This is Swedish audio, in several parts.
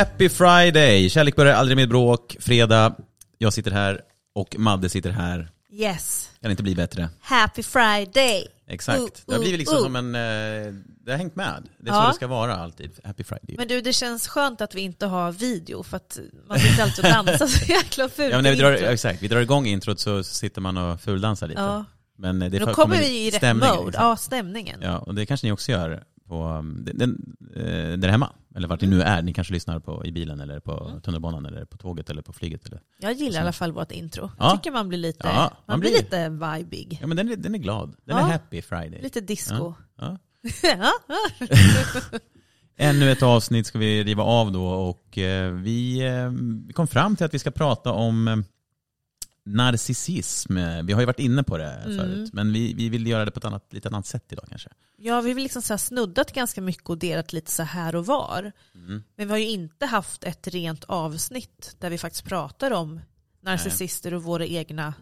Happy Friday! Kärlek börjar aldrig med bråk. Fredag, jag sitter här och Madde sitter här. Yes. Kan inte bli bättre. Happy Friday. Exakt. Uh, det har blivit liksom uh, uh. som en... eh, Det har hängt med. Det är så Ja. det ska vara alltid. Happy Friday. Men du, det känns skönt att vi inte har video för att man sitter alltid och dansar så jäkla fult ja, men när vi drar, exakt, vi drar igång introt så sitter man och fuldansar lite. Ja. Men eh, det Då kommer vi i rätt mode. Ja, stämningen. Ja, och det kanske ni också gör på um, den, eh, där hemma. Eller vart ni nu är. Ni kanske lyssnar på i bilen eller på Mm. tunnelbanan eller på tåget eller på flyget. Eller. Jag gillar i alla fall vårt intro. Ja. Jag tycker man blir lite, Ja, man, man blir blir- lite vibig. Ja men den är, den är glad. Den Ja. är happy Friday. Lite disco. Ja. Ännu ett avsnitt ska vi riva av då och eh, vi, eh, vi kom fram till att vi ska prata om narcissism. Vi har ju varit inne på det Mm. förut, men vi, vi vill göra det på ett annat, lite annat sätt idag kanske. ja, vi har liksom så snuddat ganska mycket och delat lite så här och var. Mm. Men vi har ju inte haft ett rent avsnitt där vi faktiskt pratar om narcissister och våra egna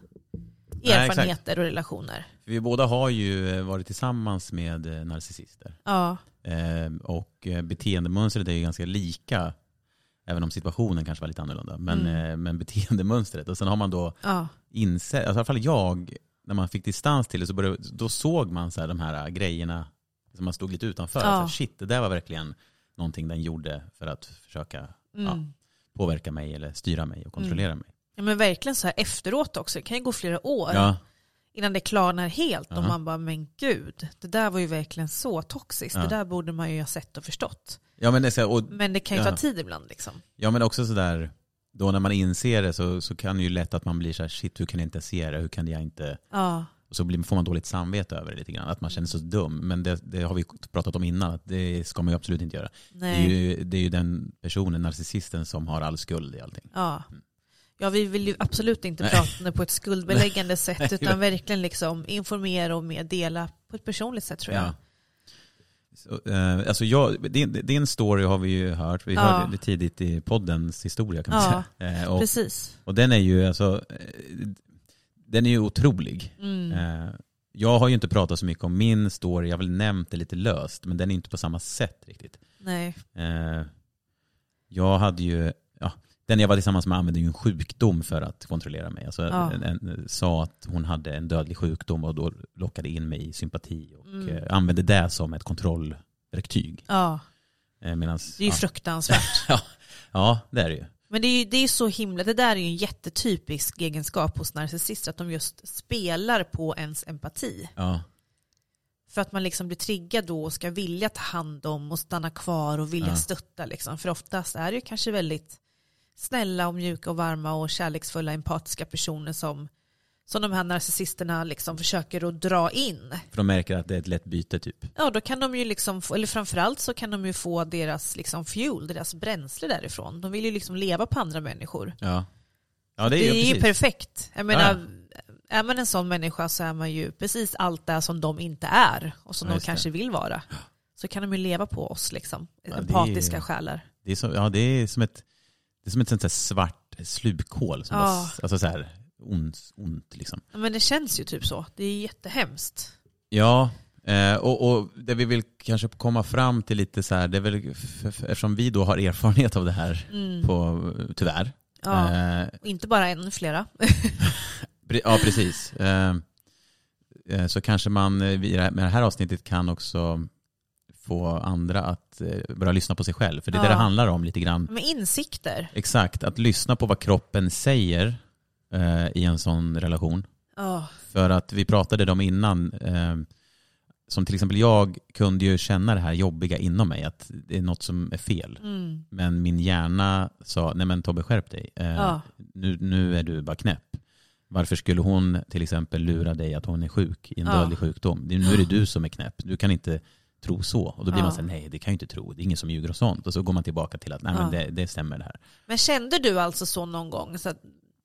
Nej, erfarenheter och relationer. Vi båda har ju varit tillsammans med eh, narcissister. Ja, Eh, och eh, beteendemönstret är ju ganska lika, även om situationen kanske var lite annorlunda. Men, Mm. eh, men beteendemönstret. Och sen har man då ja, insett, alltså i alla fall jag, när man fick distans till det så började, då såg man så här, de här grejerna som man stod lite utanför. Ja. Så här, shit, det där var verkligen någonting den gjorde för att försöka ja, mm. påverka mig eller styra mig och kontrollera mig. ja men verkligen så här efteråt också. Det kan ju gå flera år Ja, innan det klarnar helt och Ja. man bara, men gud, det där var ju verkligen så toxiskt. Ja. Det där borde man ju ha sett och förstått. Ja, men det så och, Men det kan ju Ja. ta tid ibland liksom. ja men också sådär, då när man inser det så, så kan det ju lätt att man blir så här, shit hur kan jag inte se det, hur kan jag inte Ja, Och så blir, får man dåligt samvete över det lite grann, att man känner sig så dum. Men det, det har vi pratat om innan, att det ska man ju absolut inte göra. Det är, nej. ju, det är ju den personen, narcissisten, som har all skuld i allting. Ja. ja, vi vill ju absolut inte Nej. prata på ett skuldbeläggande sätt Nej. utan verkligen liksom informera och mer dela på ett personligt sätt tror jag. Ja. Eh, alltså jag, din, din story har vi ju hört, vi Ja. hörde det tidigt i poddens historia kan man Ja, säga. Eh, och, Precis. och den är ju alltså, eh, den är ju otrolig. Mm. Jag har ju inte pratat så mycket om min story, jag har väl nämnt det lite löst, men den är inte på samma sätt riktigt. Nej. Jag hade ju, den jag var tillsammans med använde ju en sjukdom för att kontrollera mig. Alltså, Ja. en, en, sa att hon hade en dödlig sjukdom och då lockade in mig i sympati och Mm. eh, använde det som ett kontrollverktyg. Ja, Eh, medans, det är ju ja, fruktansvärt. ja, det är det ju. Men det är ju det är så himla, det där är ju en jättetypisk egenskap hos narcissister, att de just spelar på ens empati. Ja, För att man liksom blir triggad då och ska vilja ta hand om och stanna kvar och vilja Ja. stötta. Liksom. För oftast är det ju kanske väldigt snälla och mjuka och varma och kärleksfulla empatiska personer som, som de här narcissisterna liksom försöker att dra in. för de märker att det är ett lätt byte typ. Ja, då kan de ju liksom, få, eller framförallt så kan de ju få deras liksom fuel, deras bränsle därifrån. De vill ju liksom leva på andra människor. Ja, ja det är, Det ju är ju perfekt. Jag menar, är man en sån människa så är man ju precis allt det som de inte är och som Ja, de just det. kanske vill vara. Så kan de ju leva på oss liksom, Ja, det är- empatiska själar. Det är, så, ja, det är som ett, det är som ett sånt svart slukhål. Som Ja. bara, alltså så här, ont, ont liksom. Men det känns ju typ så. Det är jättehemskt. Ja, eh, och, och det vi vill kanske komma fram till lite så här, det är väl, eftersom vi då har erfarenhet av det här, Mm. på, tyvärr. Ja. Eh, inte bara en, flera. ja, precis. Eh, eh, så kanske man eh, med det här avsnittet kan också få andra att eh, börja lyssna på sig själv. För det är det Ja. det handlar om lite grann. Med insikter. Exakt, att lyssna på vad kroppen säger eh, i en sån relation. Ja. För att vi pratade om innan, eh, som till exempel jag kunde ju känna det här jobbiga inom mig, att det är något som är fel. Mm. Men min hjärna sa, nej men Tobbe skärp dig, eh, Ja. nu, nu är du bara knäpp. Varför skulle hon till exempel lura dig att hon är sjuk i en Ja. dödlig sjukdom? Det- Nu är det du som är knäpp, du kan inte tro så. Och då blir Ja. man så här, nej det kan jag inte tro, det är ingen som ljuger och sånt. Och så går man tillbaka till att, nej men det, det stämmer det här. Men kände du alltså så någon gång? Så att,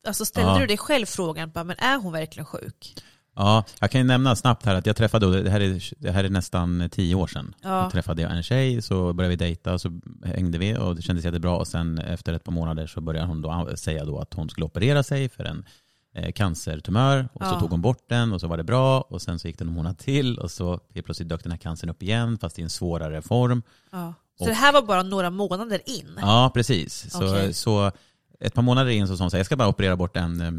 alltså ställde du dig själv frågan, bara, men är hon verkligen sjuk? Ja, jag kan ju nämna snabbt här att jag träffade, det här är, det här är nästan tio år sedan. Ja. Då träffade jag en tjej, så började vi dejta så hängde vi och det kändes jättebra. Och sen efter ett par månader så började hon då säga då att hon skulle operera sig för en eh, cancertumör. Och så Ja. tog hon bort den och så var det bra. Och sen så gick det en månad till och så helt plötsligt dök den här cancern upp igen fast i en svårare form. Ja. Så Och- det här var bara några månader in? Ja, precis. Så, Okej. så ett par månader in så sa hon så här, jag ska bara operera bort en, eh,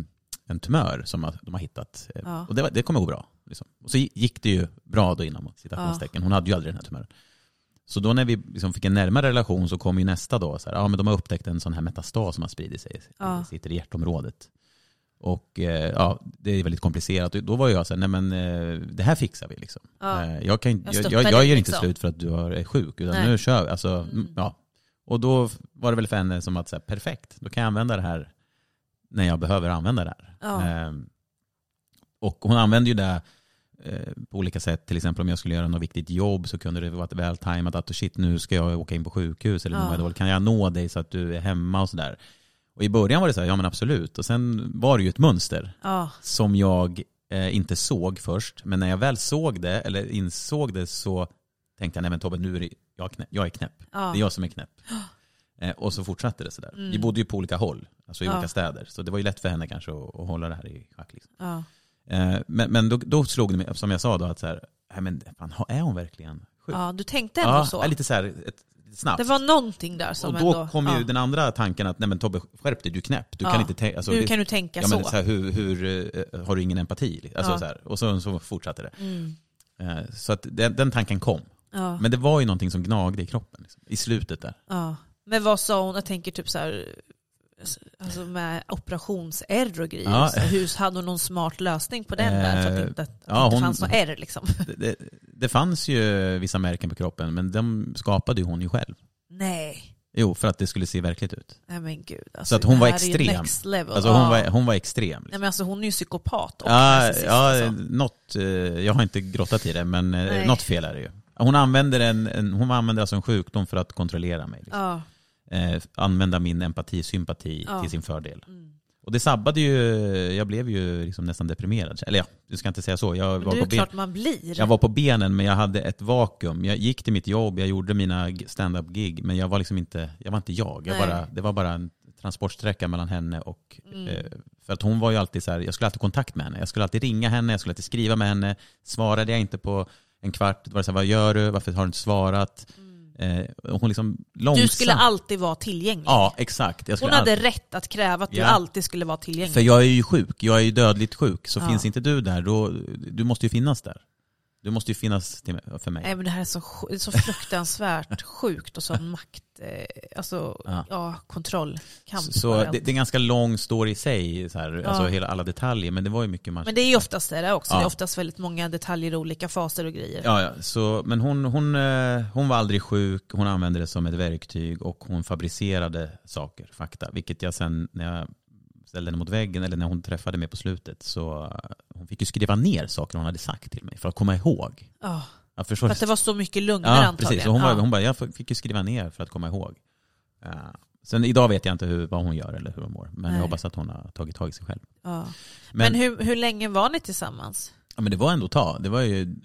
en tumör som de har hittat. Ja. Och det, var- det kommer gå bra. Liksom. Och så gick det ju bra då inom citationstecken. Hon hade ju aldrig den här tumören. Så då när vi liksom fick en närmare relation så kom ju nästa då, så här, ja men de har upptäckt en sån här metastas som har spridit sig, Ja. i hjärtområdet. Och eh, ja, det är väldigt komplicerat. Då var jag så här, nej men eh, det här fixar vi liksom. Ja. Eh, Jag, kan, Jag jag, jag, jag gör inte liksom. slut för att du är sjuk, utan Nej. nu kör vi. Alltså, Mm. mm. ja. Och då var det väl för henne som att, så här, perfekt, då kan jag använda det här när jag behöver använda det här. Ja. Ehm, och hon använde ju det eh, på olika sätt. Till exempel om jag skulle göra något viktigt jobb så kunde det vara väl tajmat att shit nu ska jag åka in på sjukhus eller Ja. dåligt. kan jag nå dig så att du är hemma och sådär. Och i början var det så här, ja men absolut. Och sen var det ju ett mönster Ja. som jag eh, inte såg först. Men när jag väl såg det, eller insåg det så tänkte jag, nej men Tobbe nu är det, jag, knä, jag är knäpp. Ja. Det är jag som är knäpp. Eh, och så fortsatte det sådär. Mm. Vi bodde ju på olika håll, alltså i Ja. olika städer. Så det var ju lätt för henne kanske att, att hålla det här i schack. Liksom. Eh, men men då, då slog det mig, som jag sa då, att så här, nej, men fan, är hon verkligen sjuk? ja, du tänkte ändå ja, så? lite så här, ett, snabbt. Det var någonting där som och då ändå... kom ju ja. den andra tanken att, nej men Tobbe, skärp dig, du är knäpp. Du Ja. kan inte tänka, alltså, Hur kan du tänka ja, så? men, så här, hur, hur eh, har du ingen empati? Alltså, Ja. så här, och så, så fortsatte det. Mm. Eh, så att den, den tanken kom. Men det var ju någonting som gnagde i kroppen, liksom, i slutet där. Men vad sa hon? Jag tänker typ så här... Alltså med operations-R och grejer. Ja. Så hur hade hon någon smart lösning på den där? Så att det inte, att det ja, inte hon- fanns något R liksom. Det, det, fanns ju vissa märken på kroppen, men de skapade ju hon ju själv. Nej. Jo, för att det skulle se verkligt ut. Nej men gud. Alltså, Så att hon var extrem. Alltså hon, var, hon var extrem. Nej Liksom. men alltså hon är ju psykopat och Ja, ja alltså. något, eh, jag har inte grottat i det, men eh, Nej. något fel är det ju. Hon använder, en, en, hon använder alltså en sjukdom för att kontrollera mig. Liksom. Ja. Eh, använda min empati, sympati Ja. till sin fördel. Mm. Och det sabbade ju, jag blev ju liksom nästan deprimerad. Eller ja, du ska inte säga så. Jag Men var, det är på ju ben, klart man blir. jag var på benen men jag hade ett vakuum. Jag gick till mitt jobb, jag gjorde mina stand-up-gig men jag var liksom inte jag. Var inte jag. jag bara, det var bara en transportsträcka mellan henne och... Mm. Eh, för att hon var ju alltid så här, jag skulle alltid ha kontakt med henne. Jag skulle alltid ringa henne, jag skulle alltid skriva med henne. Svarade jag inte på en kvart, var det så här, vad gör du? Varför har du inte svarat? Och hon liksom långsamt... Mm. Du skulle alltid vara tillgänglig. Ja, exakt. Hon hade alltid... rätt att kräva att du Ja. alltid skulle vara tillgänglig. För jag är ju sjuk, jag är ju dödligt sjuk. Så Ja. finns inte du där, då, du måste ju finnas där. Du måste ju finnas till, för mig. Nej men det här är så, så fruktansvärt sjukt och så makt, eh, alltså Ja. ja, kontrollkamp. Så, så det, det är en ganska lång story i sig, så här, Ja. alltså hela alla detaljer, men det var ju mycket man... Men det är ju oftast det också, Ja. det är oftast väldigt många detaljer i olika faser och grejer. Ja, ja. Så, men hon, hon, eh, hon var aldrig sjuk, hon använde det som ett verktyg och hon fabricerade saker, fakta. Vilket jag sen när jag ställde henne mot väggen, eller när hon träffade mig på slutet, så eh, hon fick ju skriva ner saker hon hade sagt till mig för att komma ihåg. Ja, Jag förstår för att det var så mycket lugnare Ja, antagligen. precis. Så hon, ja. bara, hon bara, jag fick ju skriva ner för att komma ihåg. Ja. Sen idag vet jag inte hur, vad hon gör eller hur hon mår. Men Nej. jag hoppas att hon har tagit tag i sig själv. Ja. Men, Men, hur, hur länge var ni tillsammans? ja, men det var ändå ta. Det var ju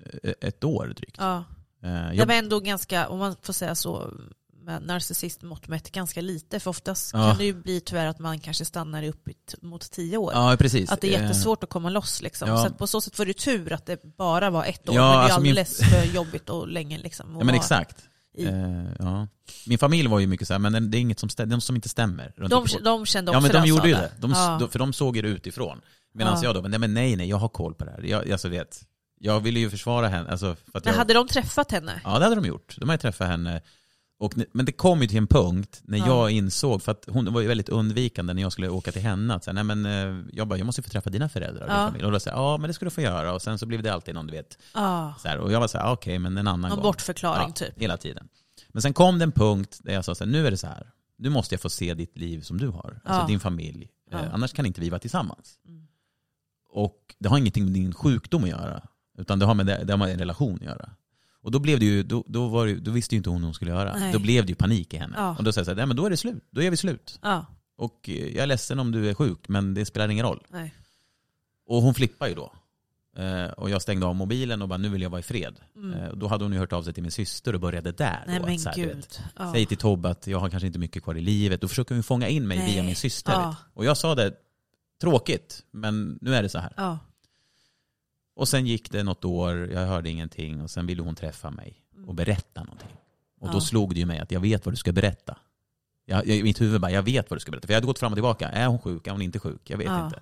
ett år drygt. Ja. Eh, Det Jag, var ändå ganska, om man får säga så, med narcissist mått mätt, ganska lite. För oftast Ja. kan det ju bli tyvärr att man kanske stannar upp mot tio år. ja, precis. Att det är Eh, jättesvårt att komma loss. Liksom. ja. Så på så sätt var det tur att det bara var ett år. Ja, men det är alltså min- alldeles för jobbigt och länge. Liksom, att Ja men exakt. i. Eh, ja. Min familj var ju mycket så här, men det är inget som, stä- de som inte stämmer. De, de kände också ja men de gjorde ju det. De, Ja. för de såg det utifrån. Medan Ja. jag då, men nej, nej jag har koll på det här. Jag, alltså, vet, jag ville ju försvara henne. Alltså, för Men jag, hade de träffat henne? Ja det hade de gjort. De hade träffat henne. Och, men det kom ju till en punkt när Ja. jag insåg, för att hon var ju väldigt undvikande när jag skulle åka till henne. Att, så här, nej, men, eh, jag bara, jag måste få träffa dina föräldrar och din Ja. familj. Och då sa ja men det ska du få göra. Och sen så blev det alltid någon, du vet. Ja. Så här, och jag var så här, "Ah, okej men en annan Någon gång. bortförklaring Ja, typ. Hela tiden. Men sen kom det en punkt där jag sa så här, nu är det så här. Nu måste jag få se ditt liv som du har. Alltså din familj. Eh, annars kan inte vi vara tillsammans. Mm. Och det har ingenting med din sjukdom att göra. Utan det har med, det, det har med en relation att göra. Och då, blev det ju, då, då, det, då visste ju inte hon hur hon skulle göra. Nej. Då blev det ju panik i henne. Ja. Och då sa jag så här, nej men då är det slut. Då är vi slut. Ja. Och eh, jag är ledsen om du är sjuk, men det spelar ingen roll. Nej. Och hon flippar ju då. Eh, och jag stängde av mobilen och bara, nu vill jag vara i fred. Mm. Eh, då hade hon ju hört av sig till min syster och började där. Nej då, men här, vet, gud. Ja. Säg till Tobbe att jag har kanske inte mycket kvar i livet. Då försöker hon fånga in mig Nej. via min syster. Och jag sa det, tråkigt, men nu är det så här. Och sen gick det något år, jag hörde ingenting och sen ville hon träffa mig och berätta någonting. Och då Ja. slog det ju mig att jag vet vad du ska berätta. Jag, jag, mitt huvud bara, jag vet vad du ska berätta. För jag hade gått fram och tillbaka. Är hon sjuk? Är hon inte sjuk? Jag vet Ja. inte.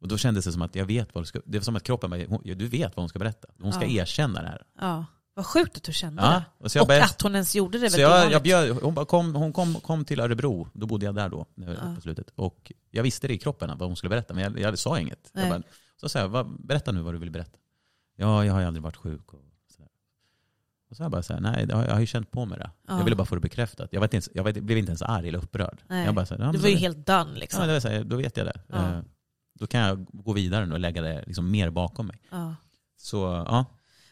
Och då kändes det som att jag vet vad du ska... Det var som att kroppen bara, hon, du vet vad hon ska berätta. Hon ska Ja. erkänna det här. ja. Vad sjukt att du kände Ja, det. och så jag och att hon ens gjorde det. Så jag, jag bjöd, hon, bara kom, hon kom, kom till Örebro, då bodde jag där då Ja. på slutet. Och jag visste det i kroppen vad hon skulle berätta, men jag, jag sa inget. Nej. Jag bara, så sa jag, vad, berätta nu vad du vill berätta. Ja, jag har ju aldrig varit sjuk. Och så, där. och så jag bara så här, nej har- jag har ju känt på mig det. Ja. Jag ville bara få det bekräftat. Jag, inte ens, jag blev inte ens arg eller upprörd. Nej. Jag bara, så här, ja, Du var ju helt done liksom. Ja, det var så här, då vet jag det. Ja. Eh, Då kan jag gå vidare nu och lägga det liksom mer bakom mig. Ja. Så ja,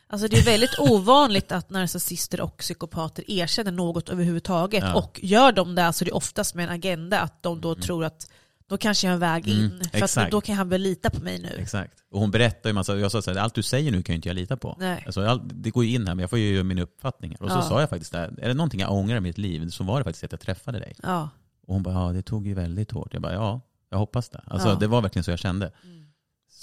Alltså det är väldigt ovanligt att narcissister och psykopater erkänner något överhuvudtaget. Ja. Och gör de det så är det oftast med en agenda att de då tror att då kanske jag har en väg in. Mm, för då kan han väl lita på mig nu. exakt. Och hon berättar ju massa, jag sa så här, allt du säger nu kan ju inte jag lita på. Nej. Alltså, all, det går ju in här, men jag får ju göra mina uppfattningar. Och så Ja. sa jag faktiskt är det någonting jag ångrar i mitt liv så var det faktiskt att jag träffade dig. Ja. Och hon bara, ja det tog ju väldigt hårt. Jag bara, ja, jag hoppas det. Alltså Ja. det var verkligen så jag kände. Mm.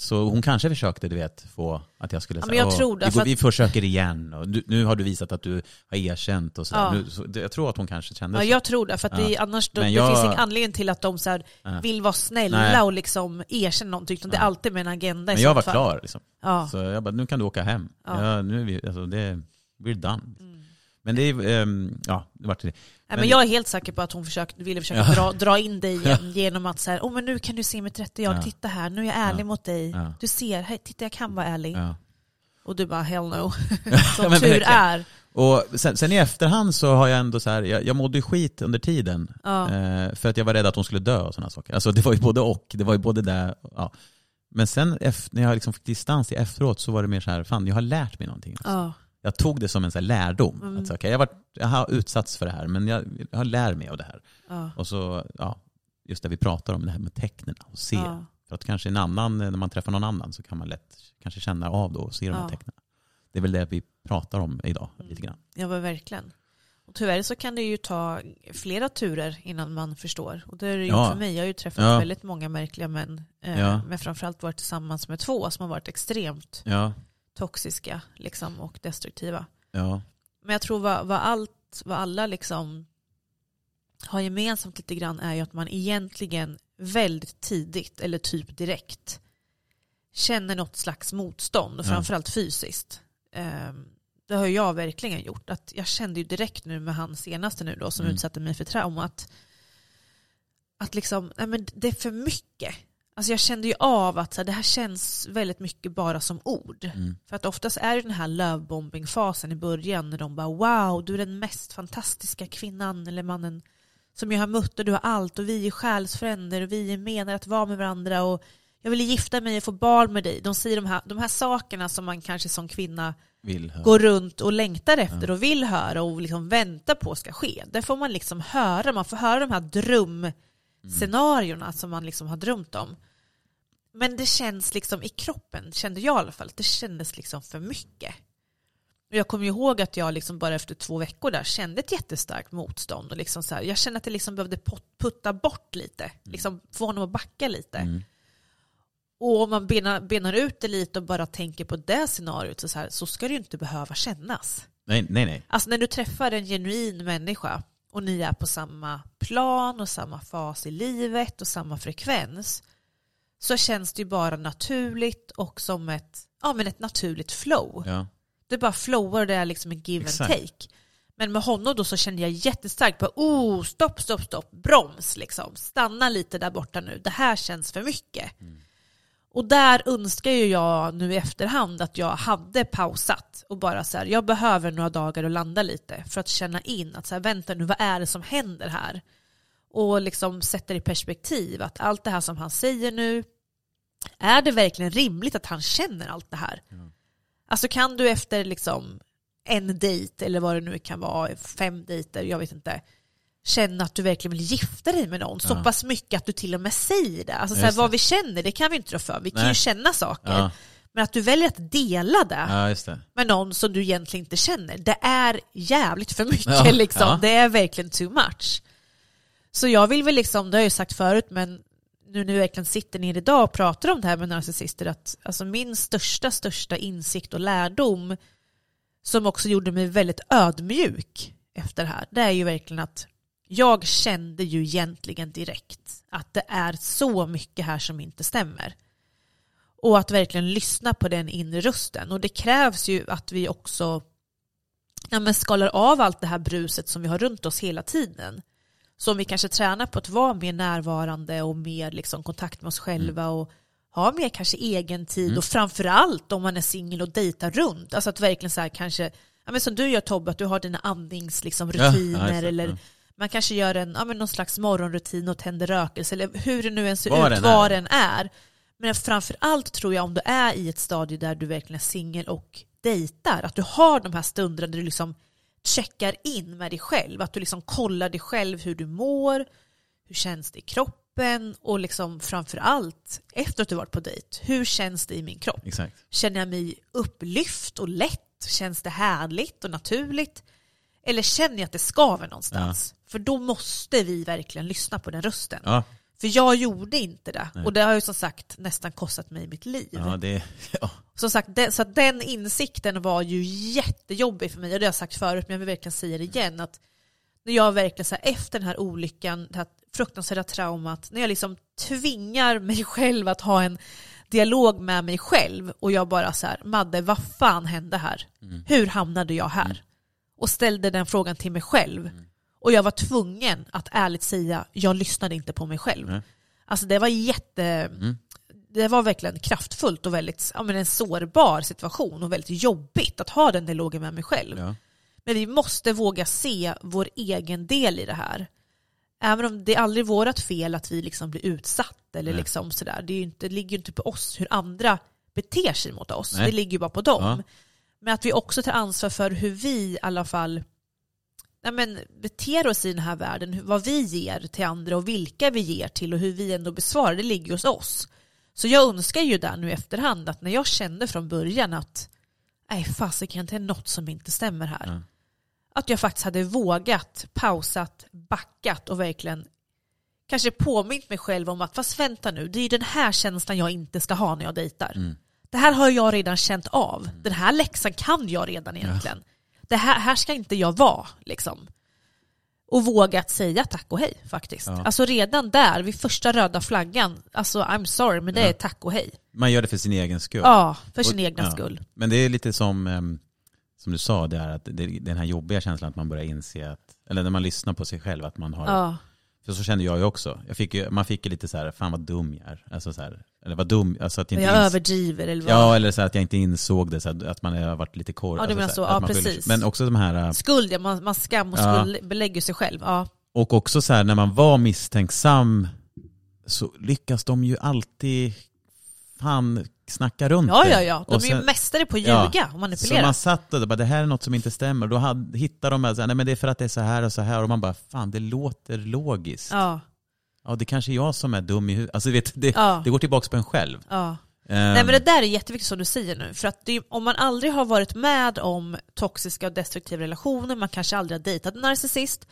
Så hon kanske försökte, du vet, få att jag skulle Ja, säga, men jag "Åh, tror det, vi, går, vi försöker igen. Och du, nu har du visat att du har erkänt och sådär. Ja. Nu, så, jag tror att hon kanske kände Ja, så. jag tror det. För att det, annars då, Men det jag- finns ingen anledning till att de så här Ja. vill vara snälla Nej. och liksom erkänna någonting. Utan det är Ja. alltid med en agenda Men jag så var fall. klar liksom. Ja. Så jag bara, nu kan du åka hem. Ja. Ja. nu är vi, alltså det, we're done. Mm. Men det är, ehm, ja, det vart det. Men- men jag är helt säker på att hon försökte, ville försöka Ja. dra, dra in dig igen genom att säga, oh, men nu kan du se med 30 år, Ja. titta här, nu är jag ärlig mot dig. Du ser, här, titta jag kan vara ärlig. Och du bara, hell no. Som men tur verkligen. är. Och sen, sen i efterhand så har jag ändå så här, jag, jag mådde skit under tiden. Eh, för att jag var rädd att hon skulle dö och sådana saker. Alltså det var ju både och. Det var ju både det, ja. Men sen efter, när jag liksom fick distans till efteråt så var det mer så här, fan jag har lärt mig någonting. Ja. Jag tog det som en så lärdom. Mm. Att, så, okay, jag, har varit, jag har utsatts för det här men jag, jag har lärt mig av det här. Ja. Och så, ja, just det vi pratar om, det här med tecknen och se. Ja. För att kanske en annan, när man träffar någon annan så kan man lätt kanske känna av då och se de här Ja. tecknen. Det är väl det vi pratar om idag Mm. lite grann. ja, verkligen. Och tyvärr så kan det ju ta flera turer innan man förstår. Och det är det ju för mig. Jag har ju träffat väldigt många märkliga män. Eh, Ja. Men framförallt varit tillsammans med två som har varit extremt toxiska liksom, och destruktiva. ja, Men jag tror vad, vad, allt, vad alla liksom har gemensamt lite grann är ju att man egentligen väldigt tidigt eller typ direkt känner något slags motstånd och Ja. framförallt fysiskt. Ehm, Det har jag verkligen gjort. Att jag kände ju direkt nu med han senaste nu då som Mm. utsatte mig för trauma att, att liksom, nej men det är för mycket. Alltså jag kände ju av att så här, det här känns väldigt mycket bara som ord. mm, För att oftast är det den här lovebombing-fasen i början när de bara wow, du är den mest fantastiska kvinnan eller mannen som jag har mött och du har allt och vi är själsfränder och vi menar att vara med varandra och jag vill gifta mig och få barn med dig. De säger de här, de här sakerna som man kanske som kvinna går runt och längtar efter och vill höra och liksom väntar på ska ske. Där får man liksom höra, man får höra de här drömscenarierna som man liksom har drömt om. Men det känns liksom i kroppen, kände jag i alla fall, det kändes liksom för mycket. Och jag kommer ihåg att jag liksom bara efter två veckor där kände ett jättestarkt motstånd. Och liksom så här, jag kände att det liksom behövde putta bort lite, liksom få honom att backa lite. Mm. Och om man benar, benar ut det lite och bara tänker på det scenariot så, så, här, så ska det ju inte behöva kännas. Nej, nej, nej. Alltså när du träffar en genuin människa och ni är på samma plan och samma fas i livet och samma frekvens så känns det ju bara naturligt och som ett, ja, men ett naturligt flow. Ja. Det bara flowar och det är liksom en give Exakt. and take. Men med honom då så kände jag jättestarkt på oh, stopp, stopp, stopp, broms liksom. Stanna lite där borta nu, det här känns för mycket. Och där önskar ju jag nu i efterhand att jag hade pausat och bara så här, jag behöver några dagar att landa lite för att känna in att så här, vänta nu, vad är det som händer här? Och liksom sätta det i perspektiv att allt det här som han säger nu, är det verkligen rimligt att han känner allt det här? Alltså kan du efter liksom en dejt eller vad det nu kan vara, fem dejter, jag vet inte, känna att du verkligen vill gifta dig med någon så Ja. pass mycket att du till och med säger det. Alltså så här, vad vi känner, det kan vi inte rå för. Vi kan ju Nej. känna saker. Ja. Men att du väljer att dela det ja, det. med någon som du egentligen inte känner, det är jävligt för mycket. Liksom. Det är verkligen too much. Så jag vill väl liksom, det har jag ju sagt förut, men nu när vi verkligen sitter ner idag och pratar om det här med narcissister, att alltså min största, största insikt och lärdom som också gjorde mig väldigt ödmjuk efter det här, det är ju verkligen att jag kände ju egentligen direkt att det är så mycket här som inte stämmer. Och att verkligen lyssna på den inre rösten. Och det krävs ju att vi också ja, men skalar av allt det här bruset som vi har runt oss hela tiden. Så om vi kanske tränar på att vara mer närvarande och mer liksom kontakt med oss själva och ha mer kanske egen tid och framförallt om man är singel och dejtar runt. Alltså att verkligen så här kanske, ja, men som du gör Tobbe, att du har dina andningsrutiner liksom, Ja, ja, rutiner det, eller ja. man kanske gör en, ja, men någon slags morgonrutin och tänder rökelse eller hur det nu än ser Vad ut, vad den är. Men framför allt tror jag om du är i ett stadie där du verkligen är singel och dejtar, att du har de här stunderna där du liksom checkar in med dig själv, att du liksom kollar dig själv hur du mår, hur känns det i kroppen och liksom framför allt efter att du varit på dejt, hur känns det i min kropp? Exakt. Känner jag mig upplyft och lätt? Känns det härligt och naturligt? Eller känner jag att det skaver någonstans? För då måste vi verkligen lyssna på den rösten. Ja, För jag gjorde inte det. Nej. Och det har ju som sagt nästan kostat mig mitt liv. ja, det, ja. Som sagt, det, så den insikten var ju jättejobbig för mig. Och det har jag sagt förut, men jag vill verkligen säga det igen. Att när jag verkligen så här, efter den här olyckan, det här fruktansvärda traumat, när jag liksom tvingar mig själv att ha en dialog med mig själv och jag bara så här, Madde, vad fan hände här? Hur hamnade jag här? Och ställde den frågan till mig själv. Och jag var tvungen att ärligt säga, jag lyssnade inte på mig själv. Nej. Alltså det var jätte... Det var verkligen kraftfullt och väldigt ja, men en sårbar situation och väldigt jobbigt att ha den dialogen med mig själv. Ja. Men vi måste våga se vår egen del i det här. Även om det är aldrig vårt fel att vi liksom blir utsatt eller Nej. liksom sådär. Det, är inte, det ligger ju inte på oss hur andra beter sig mot oss. Nej. Det ligger ju bara på dem. Ja. Men att vi också tar ansvar för hur vi i alla fall nej men, beter oss i den här världen, vad vi ger till andra och vilka vi ger till och hur vi ändå besvarar, det ligger hos oss. Så jag önskar ju där nu i efterhand att när jag kände från början att nej fasiken, det är något som inte stämmer här. Ja. Att jag faktiskt hade vågat, pausat, backat och verkligen kanske påmint mig själv om att fast vänta nu, det är ju den här känslan jag inte ska ha när jag dejtar. Mm. Det här har jag redan känt av. Den här läxan kan jag redan egentligen. Det här, här ska inte jag vara. Liksom. Och vågat säga tack och hej faktiskt. Ja. Alltså redan där, vid första röda flaggan, alltså I'm sorry, men det Ja. är tack och hej. Man gör det för sin egen skull. Ja, för sin Och- egna ja. skull. Men det är lite som, ehm, som du sa, det är att det, den här jobbiga känslan att man börjar inse att, eller när man lyssnar på sig själv, att man har, för så kände jag ju också. Jag fick ju, man fick ju lite så här, fan vad dum jag är. Alltså så här, eller vad dum, alltså att jag Jag överdriver eller vad. Ja, eller så att jag inte insåg det, så att man har varit lite korr. Ja, du menar här, så. Ja, man skyller precis. Men också de här, äh, Skuld, ja, man, man skam och Ja. skuld belägger sig själv. Ja. och också så här när man var misstänksam så lyckas de ju alltid fan snicksnacka runt Ja, ja, ja. De Och är ju sen- mästare på att Ja. ljuga och Så manipulera. man satt och bara, det här är något som inte stämmer. Då hittade de, alltså, nej men det är för att det är så här och så här. Och man bara, fan det låter logiskt. Ja, Ja, det kanske är jag som är dum i huvudet. Alltså vet, det, ja, det går tillbaka på en själv. ja. Ehm, Nej men det där är jätteviktigt som du säger nu. För att det, om man aldrig har varit med om toxiska och destruktiva relationer, man kanske aldrig har dejtat en narcissist,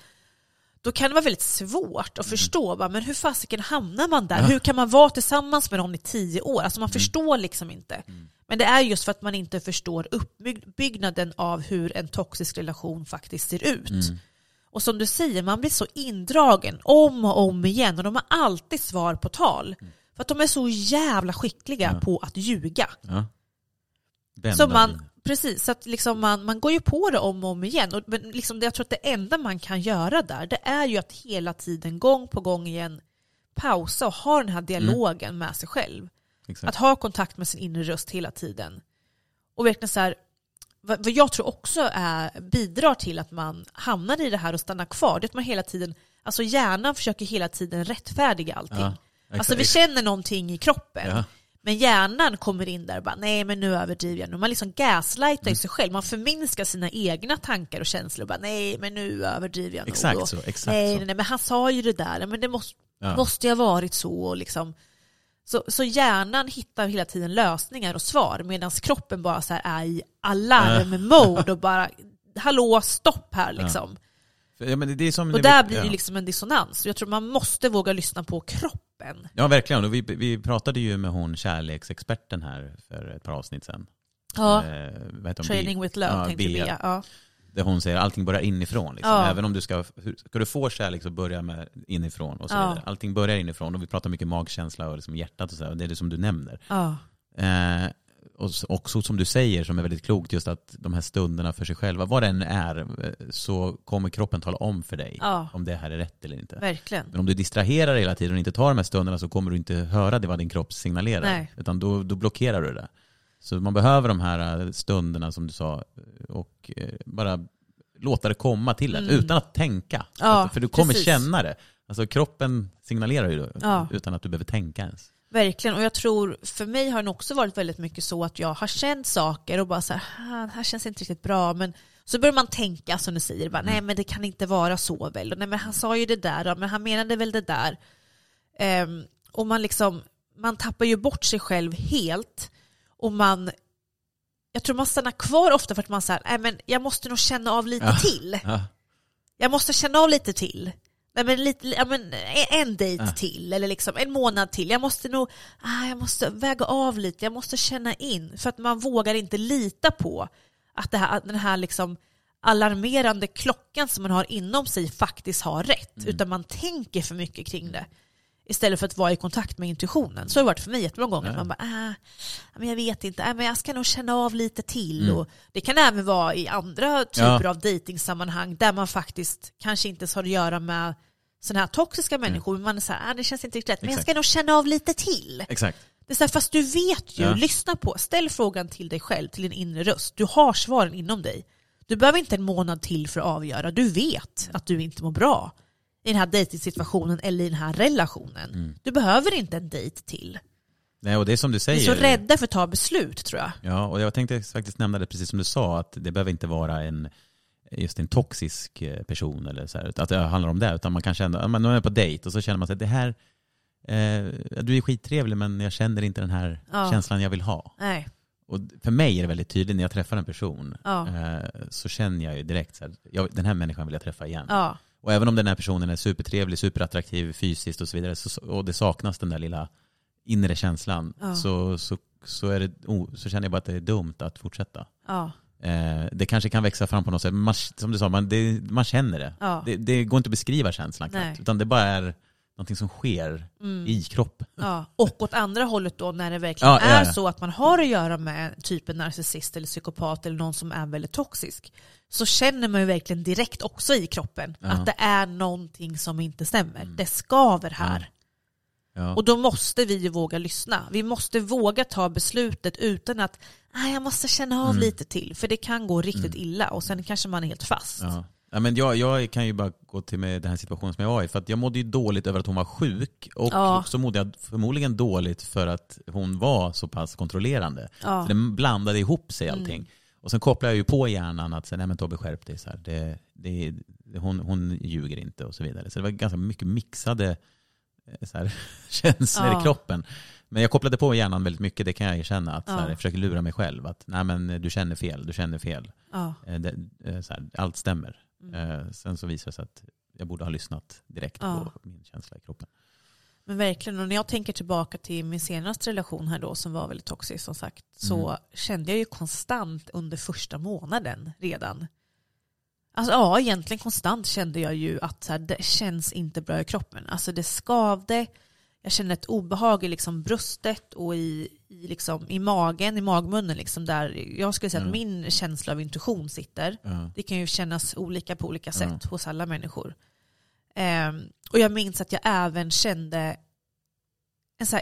då kan det vara väldigt svårt att förstå, bara, men hur fasiken hamnar man där? Mm. Ja. Hur kan man vara tillsammans med någon i tio år? Alltså Mm. man förstår liksom inte. Men det är just för att man inte förstår uppbyggnaden av hur en toxisk relation faktiskt ser ut. Mm. Och som du säger, man blir så indragen om och om igen och de har alltid svar på tal. För att de är så jävla skickliga Mm. Ja. på att ljuga. Ja. Så man, precis, så att liksom man, man går ju på det om och om igen. Och, men liksom det, jag tror att det enda man kan göra där, det är ju att hela tiden, gång på gång igen, pausa och ha den här dialogen med sig själv. Exakt. Att ha kontakt med sin inre röst hela tiden. Och verkligen så här, vad, jag tror också är, bidrar till att man hamnar i det här och stannar kvar, det är att man hela tiden, alltså hjärnan försöker hela tiden rättfärdiga allting. Ja, Alltså vi känner någonting i kroppen. Ja. Men hjärnan kommer in där och bara nej men nu överdriver jag nu. Man liksom gaslightar Mm. sig själv. Man förminskar sina egna tankar och känslor och bara nej men nu överdriver jag nog. Exakt så, exakt nej, nej, nej men han sa ju det där. Men det måste, Ja. måste ju ha varit så. Och liksom. Så. Så hjärnan hittar hela tiden lösningar och svar medan kroppen bara så är i alarm-mode och bara hallå stopp här liksom. Ja, men det- det är som, Och där blir ja. det liksom en dissonans. Jag tror man måste våga lyssna på kroppen. Ja, verkligen. Och vi, vi pratade ju med hon kärleksexperten här för ett par avsnitt sedan. Ja. Eh? Training with love Ja, tänkte. Bea. Ja. Där hon säger allting börjar inifrån. Liksom. Ja. Även om du ska, ska du få kärlek så börja med inifrån. Och så Ja. vidare. Allting börjar inifrån. Och vi pratar mycket magkänsla och liksom hjärtat och så. här, Och det är det som du nämner. Ja. Eh, och också som du säger, som är väldigt klokt, just att de här stunderna för sig själva, vad det än är, eh, så kommer kroppen tala om för dig Ja. om det här är rätt eller inte. Verkligen. Men om du distraherar hela tiden och inte tar de här stunderna så kommer du inte höra det vad din kropp signalerar. Nej. Utan då, då blockerar du det. Så man behöver de här eh, stunderna som du sa och eh, bara låta det komma till en Mm. utan att tänka. Ja, för du kommer precis. känna det. Alltså kroppen signalerar ju då, Ja. utan att du behöver tänka ens. Verkligen, och jag tror för mig har det också varit väldigt mycket så att jag har känt saker och bara så här, ah, det här känns inte riktigt bra, men så börjar man tänka som du säger, bara, nej men det kan inte vara så väl, och, nej men han sa ju det där, ja, men han menade väl det där. Ehm, och man liksom, man tappar ju bort sig själv helt och man jag tror man stannar kvar ofta för att man säger, nej men jag måste nog känna av lite Ja. till. Ja. Jag måste känna av lite till. Nej, men lite, ja, men en dejt Ja. till, eller liksom en månad till. Jag måste nog ah, jag måste väga av lite, jag måste känna in. För att man vågar inte lita på att, det här, att den här liksom alarmerande klockan som man har inom sig faktiskt har rätt. Mm. Utan man tänker för mycket kring det. Istället för att vara i kontakt med intuitionen. Så har det varit för mig jättemånga gånger. Man bara, ah, men jag vet inte, ah, men jag ska nog känna av lite till. Mm. Och det kan även vara i andra typer Ja. av dejtingsammanhang där man faktiskt kanske inte ens har att göra med sådana här toxiska människor. Men man är så här, ah, det känns inte riktigt rätt, men jag Exakt. ska nog känna av lite till. Exakt. Det är så här, fast du vet ju, Ja. lyssna på, ställ frågan till dig själv, till din inre röst. Du har svaren inom dig. Du behöver inte en månad till för att avgöra. Du vet att du inte mår bra i den här dejtingsituationen eller i den här relationen. Mm. Du behöver inte en dejt till. Nej, och det är som du Vi säger. är så rädda för att ta beslut tror jag. Ja, och jag tänkte faktiskt nämna det precis som du sa, att det behöver inte vara en just en toxisk eh, person eller så här, att det handlar om det, utan man kan känna, nu är på dejt och så känner man sig det här, eh, du är skittrevlig men jag känner inte den här Ja. känslan jag vill ha. Nej. Och för mig är det väldigt tydligt när jag träffar en person, Ja. eh, så känner jag ju direkt så här, jag, den här människan vill jag träffa igen. Ja. Och även om den här personen är supertrevlig, superattraktiv fysiskt och så vidare, så, och det saknas den där lilla inre känslan, Ja. så, så, så, är det, oh, så känner jag bara att det är dumt att fortsätta. Ja. Eh, det kanske kan växa fram på något sätt, man, som du sa, man, det, man känner det. Ja. det. Det går inte att beskriva känslan Nej. knappt, utan det bara är någonting som sker Mm. i kroppen. Ja, och åt andra hållet då när det verkligen Ja, är så att man har att göra med typ en narcissist eller psykopat eller någon som är väldigt toxisk så känner man ju verkligen direkt också i kroppen Ja. Mm. att det är någonting som inte stämmer. Det skaver här. Ja. Och då måste vi ju våga lyssna. Vi måste våga ta beslutet utan att ah, jag måste känna av Mm. lite till för det kan gå riktigt illa och sen kanske man är helt fast. Ja. Ja, men jag, jag kan ju bara gå till med den här situationen som jag var i. För att jag mådde ju dåligt över att hon var sjuk. Och Ja. så mådde jag förmodligen dåligt för att hon var så pass kontrollerande. Ja. Så det blandade ihop sig allting. Mm. Och sen kopplade jag ju på hjärnan att nej men Tobbe skärp dig. Så här, det, det, hon, hon ljuger inte och så vidare. Så det var ganska mycket mixade eh, så här, känslor Ja. i kroppen. Men jag kopplade på hjärnan väldigt mycket, det kan jag erkänna. Att, så här, Ja. jag försöker lura mig själv. Att nej men du känner fel, du känner fel. Ja. Eh, det, eh, så här, allt stämmer. Mm. Sen så visade det sig att jag borde ha lyssnat direkt Ja. på min känsla i kroppen. Men verkligen, och när jag tänker tillbaka till min senaste relation här då som var väldigt toxisk som sagt så Mm. kände jag ju konstant under första månaden redan. Alltså ja, egentligen konstant kände jag ju att så här, det känns inte bra i kroppen. Alltså det skavde, jag kände ett obehag i liksom bröstet och i, i, liksom, i magen, i magmunnen liksom där jag skulle säga att Mm. min känsla av intuition sitter. Ja. Det kan ju kännas olika på olika sätt hos alla människor. Ehm, och jag minns att jag även kände en så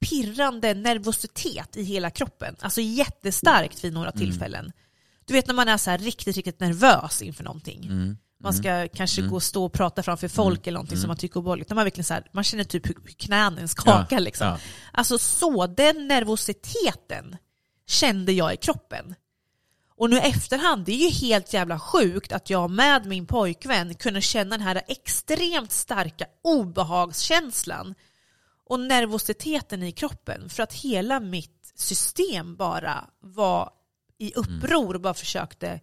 pirrande nervositet i hela kroppen. Alltså jättestarkt vid några Mm. tillfällen. Du vet när man är så riktigt, riktigt nervös inför någonting. Mm. Man ska kanske gå och stå och prata framför folk eller någonting som man tycker är obehagligt. Man verkligen så här, man känner typ hur knäna skakar Ja, liksom. ja. Alltså så, den nervositeten kände jag i kroppen. Och nu efterhand, det är ju helt jävla sjukt att jag med min pojkvän kunde känna den här extremt starka obehagskänslan och nervositeten i kroppen för att hela mitt system bara var i uppror och bara försökte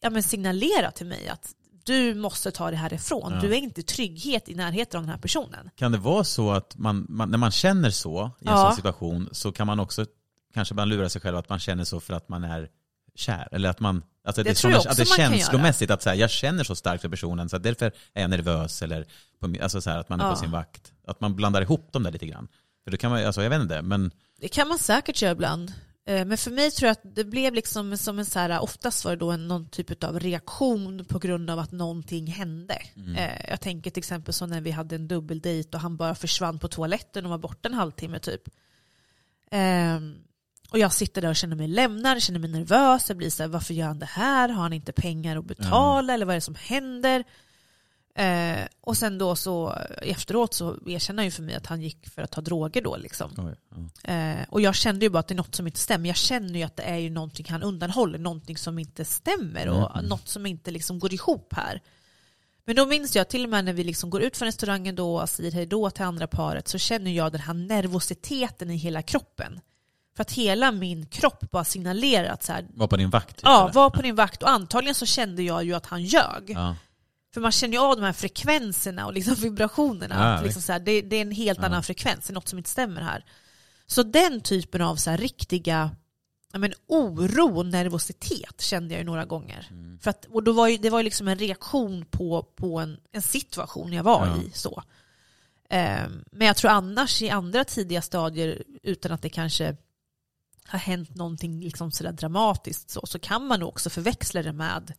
ja, men signalera till mig att du måste ta det härifrån. Ja. Du är inte trygghet i närheten av den här personen. Kan det vara så att man, man, när man känner så i en Ja. sån situation så kan man också kanske man lura sig själv att man känner så för att man är kär? Eller att man alltså Det det, är jag att det kan känslomässigt att så här, jag känner så starkt för personen så därför är jag nervös eller på, alltså så här, att man är Ja. på sin vakt. Att man blandar ihop dem där lite grann. För då kan man, alltså jag vet inte, men Det kan man säkert göra ibland. Eh, Men för mig tror jag att det blev liksom som en så här, oftast var det då en, någon typ av reaktion på grund av att någonting hände. Eh, Jag tänker till exempel så när vi hade en dubbeldejt och han bara försvann på toaletten och var borta en halvtimme typ. Ehm, Och jag sitter där och känner mig lämnad, känner mig nervös, jag blir så här, varför gör han det här? Har han inte pengar att betala eller vad är det som händer? Eh, och sen då så efteråt så erkänner han ju för mig att han gick för att ta droger då liksom. oj, ja. Eh, och jag kände ju bara att det är något som inte stämmer. Jag känner ju att det är ju någonting han undanhåller, någonting som inte stämmer och Mm. något som inte liksom går ihop här. Men då minns jag till och med när vi liksom går ut från restaurangen då och säger hej då till andra paret så känner jag den här nervositeten i hela kroppen. För att hela min kropp bara signalerar att så här, var på din vakt? typ, ja, eller? var på din vakt och antagligen så kände jag ju att han ljög. Ja. För man känner ju av de här frekvenserna och liksom vibrationerna. Ja, att liksom så här, det, det är en helt annan frekvens, det är något som inte stämmer här. Så den typen av så här riktiga ja, men, oro och nervositet kände jag ju några gånger. Mm. För att, och då var ju, det var ju liksom en reaktion på, på en, en situation jag var Ja. i. så. Ehm, men jag tror annars i andra tidiga stadier, utan att det kanske har hänt någonting liksom sådär dramatiskt så, så kan man nog också förväxla det med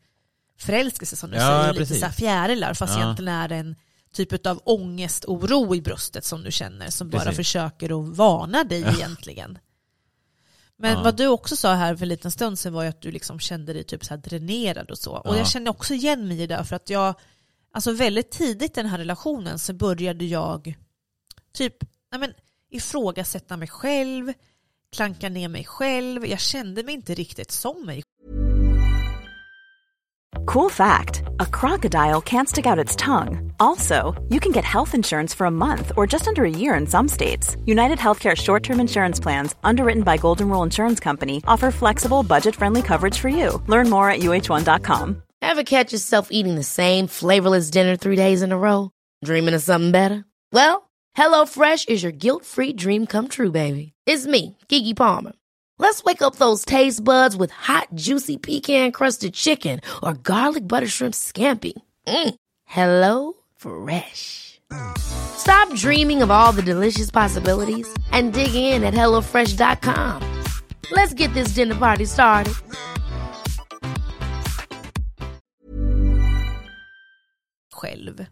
förälskelse som du Ja, säger, lite precis. så här fjärilar fast Ja. egentligen är det en typ av ångest, oro i bröstet som du känner som bara Precis. försöker att varna dig egentligen. Men Ja. vad du också sa här för en liten stund sedan var ju att du liksom kände dig typ så dränerad och så. Och Ja. jag känner också igen mig i det för att jag, alltså väldigt tidigt i den här relationen så började jag typ nej men, ifrågasätta mig själv, klanka ner mig själv. Jag kände mig inte riktigt som mig Cool fact a crocodile can't stick out its tongue. Also, you can get health insurance for a month or just under a year in some states. United Healthcare short term insurance plans, underwritten by Golden Rule Insurance Company, offer flexible, budget friendly coverage for you. Learn more at uh1.com. Ever catch yourself eating the same flavorless dinner three days in a row? Dreaming of something better? Well, HelloFresh is your guilt-free dream come true, baby. It's me, Kiki Palmer. Let's wake up those taste buds with hot, juicy pecan-crusted chicken or garlic butter shrimp scampi. Mm. Hello Fresh. Stop dreaming of all the delicious possibilities and dig in at HelloFresh.com. Let's get this dinner party started. själv.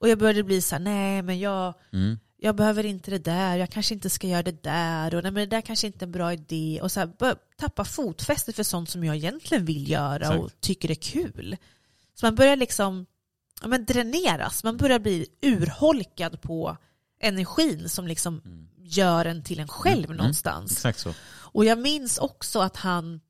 Och jag började bli så här, nej men jag, Mm. Jag behöver inte det där, jag kanske inte ska göra det där, och nej, men det där kanske inte är en bra idé. Och så här, tappa fotfästet för sånt som jag egentligen vill göra och Exakt. tycker är kul. Så man börjar liksom ja, men dräneras, man börjar bli urholkad på energin som liksom gör en till en själv Mm. någonstans. Exakt så. Och jag minns också att han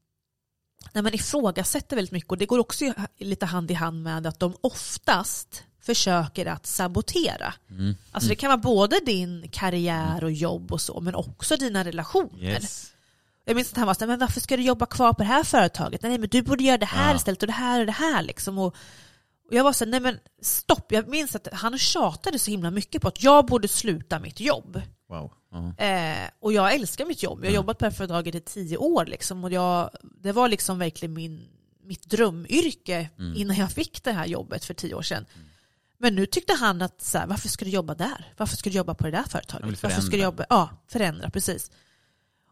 när man ifrågasätter väldigt mycket och det går också lite hand i hand med att de oftast försöker att sabotera. Mm. Alltså det kan vara både din karriär och jobb och så men också dina relationer. Yes. Jag minns att han var såhär, men varför ska du jobba kvar på det här företaget? Nej men du borde göra det här Ja. istället och det här och det här liksom. Och, och jag var såhär, nej men stopp. Jag minns att han tjatade så himla mycket på att jag borde sluta mitt jobb. Wow. Ja. Eh, och jag älskar mitt jobb. Jag har jobbat på det här företaget i tio år. Liksom, och jag, det var liksom verkligen min, mitt drömyrke Mm. innan jag fick det här jobbet för tio år sedan. Men nu tyckte han att så här, varför ska du jobba där? Varför ska du jobba på det där företaget? Varför ska du jobba? Ja, förändra, precis.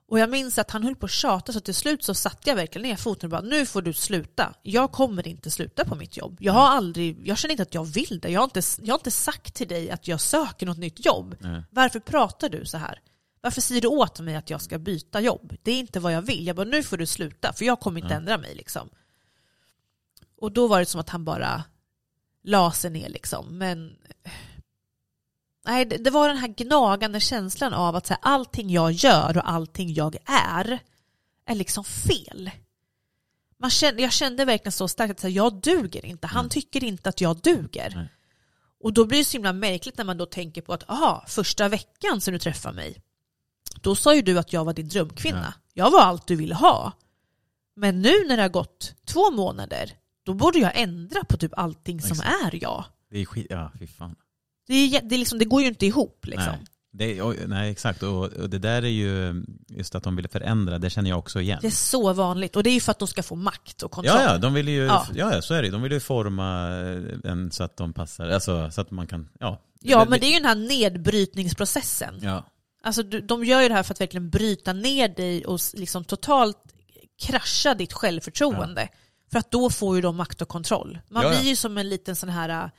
Och jag minns att han höll på att tjata så till slut så satte jag verkligen ner foten och bara nu får du sluta. Jag kommer inte sluta på mitt jobb. Jag har aldrig, jag känner inte att jag vill det. Jag har inte, jag har inte sagt till dig att jag söker något nytt jobb. Nej. Varför pratar du så här? Varför säger du åt mig att jag ska byta jobb? Det är inte vad jag vill. Jag bara, nu får du sluta, för jag kommer inte ändra mig. Liksom. Och då var det som att han bara la sig ner. Liksom. Men nej, det, det var den här gnagande känslan av att så här, allting jag gör och allting jag är är liksom fel. Man kände, jag kände verkligen så starkt att så här, jag duger inte. Han tycker inte att jag duger. Nej. Och då blir det så himla märkligt när man då tänker på att aha, första veckan sen du träffade mig, då sa ju du att jag var din drömkvinna. Jag var allt du ville ha. Men nu när det har gått två månader, då borde jag ändra på typ allting som Exakt. är jag. Det är skit, ja fy fan. Det, är, det, är liksom, det går ju inte ihop. Liksom. Nej. Det, oj, nej, exakt. Och, och det där är ju, just att de vill förändra, det känner jag också igen. Det är så vanligt. Och det är ju för att de ska få makt och kontroll. Ja, ja, de vill ju, Ja. ja. ja, så är det. De vill ju forma eh, en så att de passar, alltså så att man kan, ja. Ja, men det är ju den här nedbrytningsprocessen. Ja, Alltså, de gör ju det här för att verkligen bryta ner dig och liksom totalt krascha ditt självförtroende. För att då får ju de makt och kontroll. Man Ja, ja. blir ju som en liten sån här äh,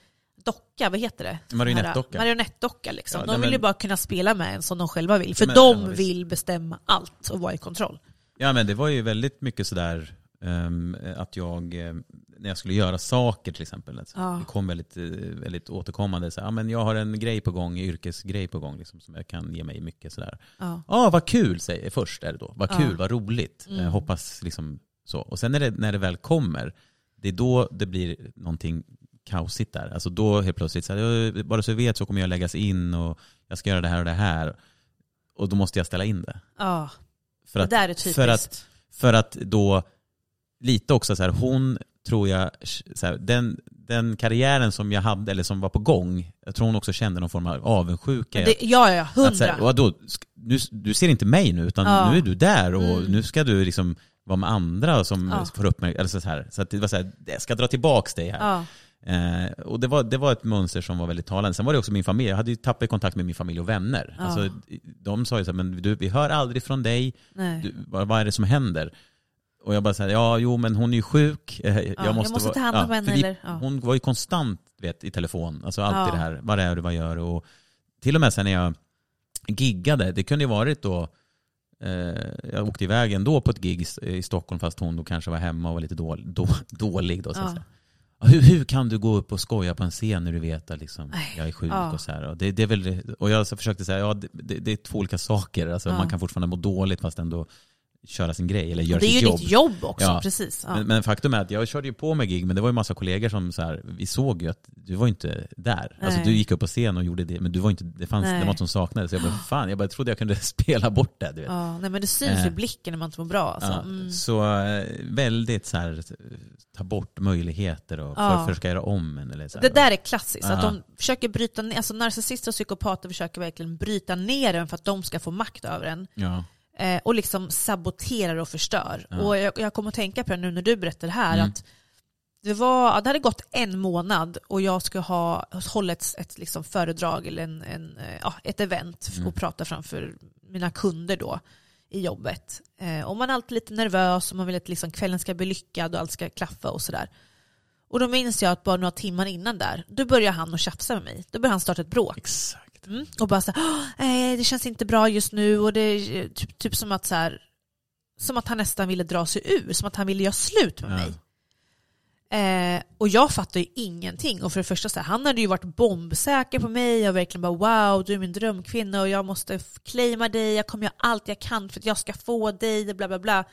docka, vad heter det? Marionettdocka. Marionettdocka liksom. Ja, de vill ju men- bara kunna spela med en som de själva vill. För men- de ja, vill bestämma allt och vara i kontroll. ja, men det var ju väldigt mycket sådär ehm, att jag, eh, när jag skulle göra saker till exempel, alltså, Ja. det kom väldigt, eh, väldigt återkommande, så, här, men jag har en grej på gång, yrkesgrej på gång, liksom, som jag kan ge mig mycket sådär. Ja. Ja, vad kul säger först är det då. Vad kul, vad roligt. Mm. Eh, hoppas liksom så. Och sen när det, när det väl kommer, det är då det blir någonting kaosigt där. Alltså då helt plötsligt, så här, "Ja, bara så du vet så kommer jag läggas in och jag ska göra det här och det här. Och då måste jag ställa in det. Ja, För det att, där är typiskt. för att, för att då, lite också så här, hon tror jag, så här, den, den karriären som jag hade, eller som var på gång, jag tror hon också kände någon form av avundsjuka. det, ja, ja, ja, att så här, hundra. sk- du, du ser inte mig nu, utan Ja. nu är du där och Mm. nu ska du liksom vara med andra som Ja. får uppmärksamhet. Så, här. så att det var så här, jag ska dra tillbaks dig här. Ja. Eh, och det var, det var ett mönster som var väldigt talande. Sen var det också min familj, jag hade ju tappat kontakt med min familj och vänner. Ja. Alltså, de sa ju så här, men du, vi hör aldrig från dig, du, vad, vad är det som händer? Och jag bara säger ja jo men hon är ju sjuk, Eh, jag, jag måste, måste vara- ta hand om henne, eller-. Hon var ju konstant vet, i telefon, alltså alltid det här, vad är du, vad gör du? Och till och med sen när jag giggade, det kunde ju varit då, jag åkte iväg ändå på ett gig i, Stockholm fast hon då kanske var hemma och var lite dålig, då, dålig då så att Ja. Hur, hur kan du gå upp och skoja på en scen när du vet att liksom, jag är sjuk Ja. och så här. Och, det, det är väl, och jag försökte säga, ja det, det, är två olika saker. Alltså. Man kan fortfarande må dåligt fast ändå köra sin grej eller göra Det är sitt ju jobb. ditt jobb också, Ja. precis. Ja. Men, men faktum är att jag körde ju på med gig, men det var ju massa kollegor som så här, vi såg ju att du var inte där. Alltså Nej. du gick upp på scen och gjorde det, men du var inte, det, fanns, det var något som saknades. Så jag bara, fan, jag bara trodde jag kunde spela bort det. Du vet. Ja, nej, men det syns i Eh. blicken när man inte mår bra. Alltså. Ja, Mm. Så eh, väldigt så här, ta bort möjligheter och Ja. för, försöka göra om en. Eller så här. Det där är klassiskt, att de försöker bryta ner, alltså narcissister och psykopater försöker verkligen bryta ner en för att de ska få makt över en. Ja. Eh, och liksom saboterar och förstör. Ja. Och jag, jag kommer att tänka på det nu när du berättar det här, Mm. att det, var, det hade gått en månad och jag ska ha hållit ett, ett liksom föredrag eller en, en, eh, ja, ett event Mm. och prata framför mina kunder då i jobbet. Eh, och man är alltid lite nervös och man vill att liksom kvällen ska bli lyckad och allt ska klaffa och sådär. Och då minns jag att bara några timmar innan där, då börjar han att tjafsa med mig. Då börjar han starta ett bråk. Exakt. Mm. Och bara så här, "Åh, nej, det känns inte bra just nu och det är typ, typ som att så här, som att han nästan ville dra sig ur, som att han ville göra slut med Ja. mig. Eh, och jag fattar ju ingenting. Och för det första, så här, han hade ju varit bombsäker på mig och verkligen bara wow, du är min drömkvinna och jag måste claima dig, jag kommer göra allt jag kan för att jag ska få dig, bla bla bla.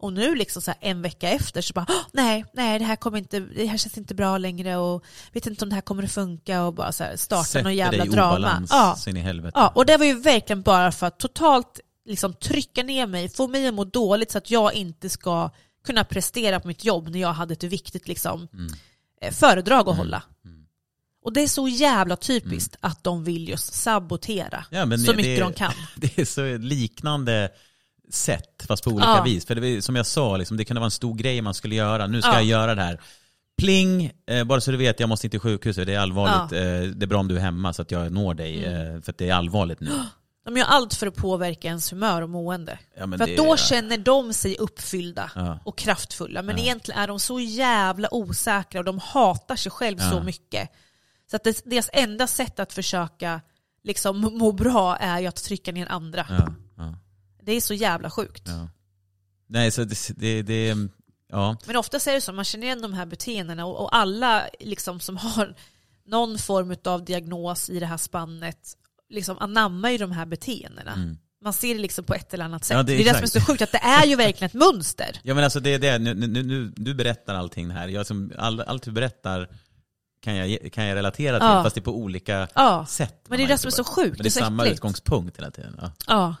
Och nu liksom så en vecka efter så bara "Åh, nej, nej det här kommer inte, det här känns inte bra längre och vet inte om det här kommer att funka och bara så här, starta Sätter någon jävla dig drama. obalans Ja. in i helvete. Ja, och det var ju verkligen bara för att totalt liksom trycka ner mig, få mig att må dåligt så att jag inte ska kunna prestera på mitt jobb när jag hade ett viktigt liksom, Mm. eh, föredrag att hålla. Och det är så jävla typiskt att de vill just sabotera Ja, så det- mycket det- de kan. Det är så liknande sätt, fast på olika Ja. vis. För det, som jag sa, liksom, det kunde vara en stor grej man skulle göra. Nu ska Ja. jag göra det här. Pling, eh, bara så du vet, jag måste inte till sjukhuset. Det är allvarligt. Eh, det är bra om du är hemma så att jag når dig. Mm. Eh, för att det är allvarligt nu. De gör allt för att påverka ens humör och mående. Ja, för det- då känner de sig uppfyllda Ja. och kraftfulla. Men Ja. egentligen är de så jävla osäkra och de hatar sig själv så Ja. mycket. Så att det, deras enda sätt att försöka liksom må bra är ju att trycka ner andra. Det är så jävla sjukt. ja. Nej, så det, det, det ja. Men ofta är det så, man känner igen de här beteendena och, och alla liksom som har någon form av diagnos i det här spannet liksom anammar ju de här beteendena. Mm. Man ser det liksom på ett eller annat sätt. Ja, det, det är är det som är så sjukt, att det är ju verkligen ett mönster. Ja men alltså det är det, nu, nu, nu, du berättar allting här. Jag som, all, allt du berättar kan jag, kan jag relatera till, Ja. fast det är på olika Ja, sätt. men det är det som är så sjukt. Men det är är samma äckligt. utgångspunkt hela tiden. Ja. Ja.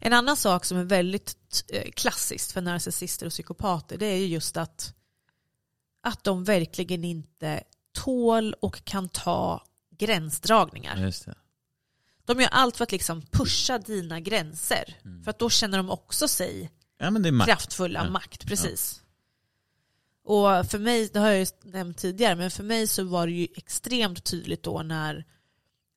En annan sak som är väldigt eh, klassiskt för narcissister och psykopater det är ju just att, att de verkligen inte tål och kan ta gränsdragningar. Ja. De gör allt för att liksom pusha dina gränser. Mm. För att då känner de också sig Ja makt. kraftfulla, Ja. makt, precis. Och för mig, det har jag ju nämnt tidigare, men för mig så var det ju extremt tydligt då när,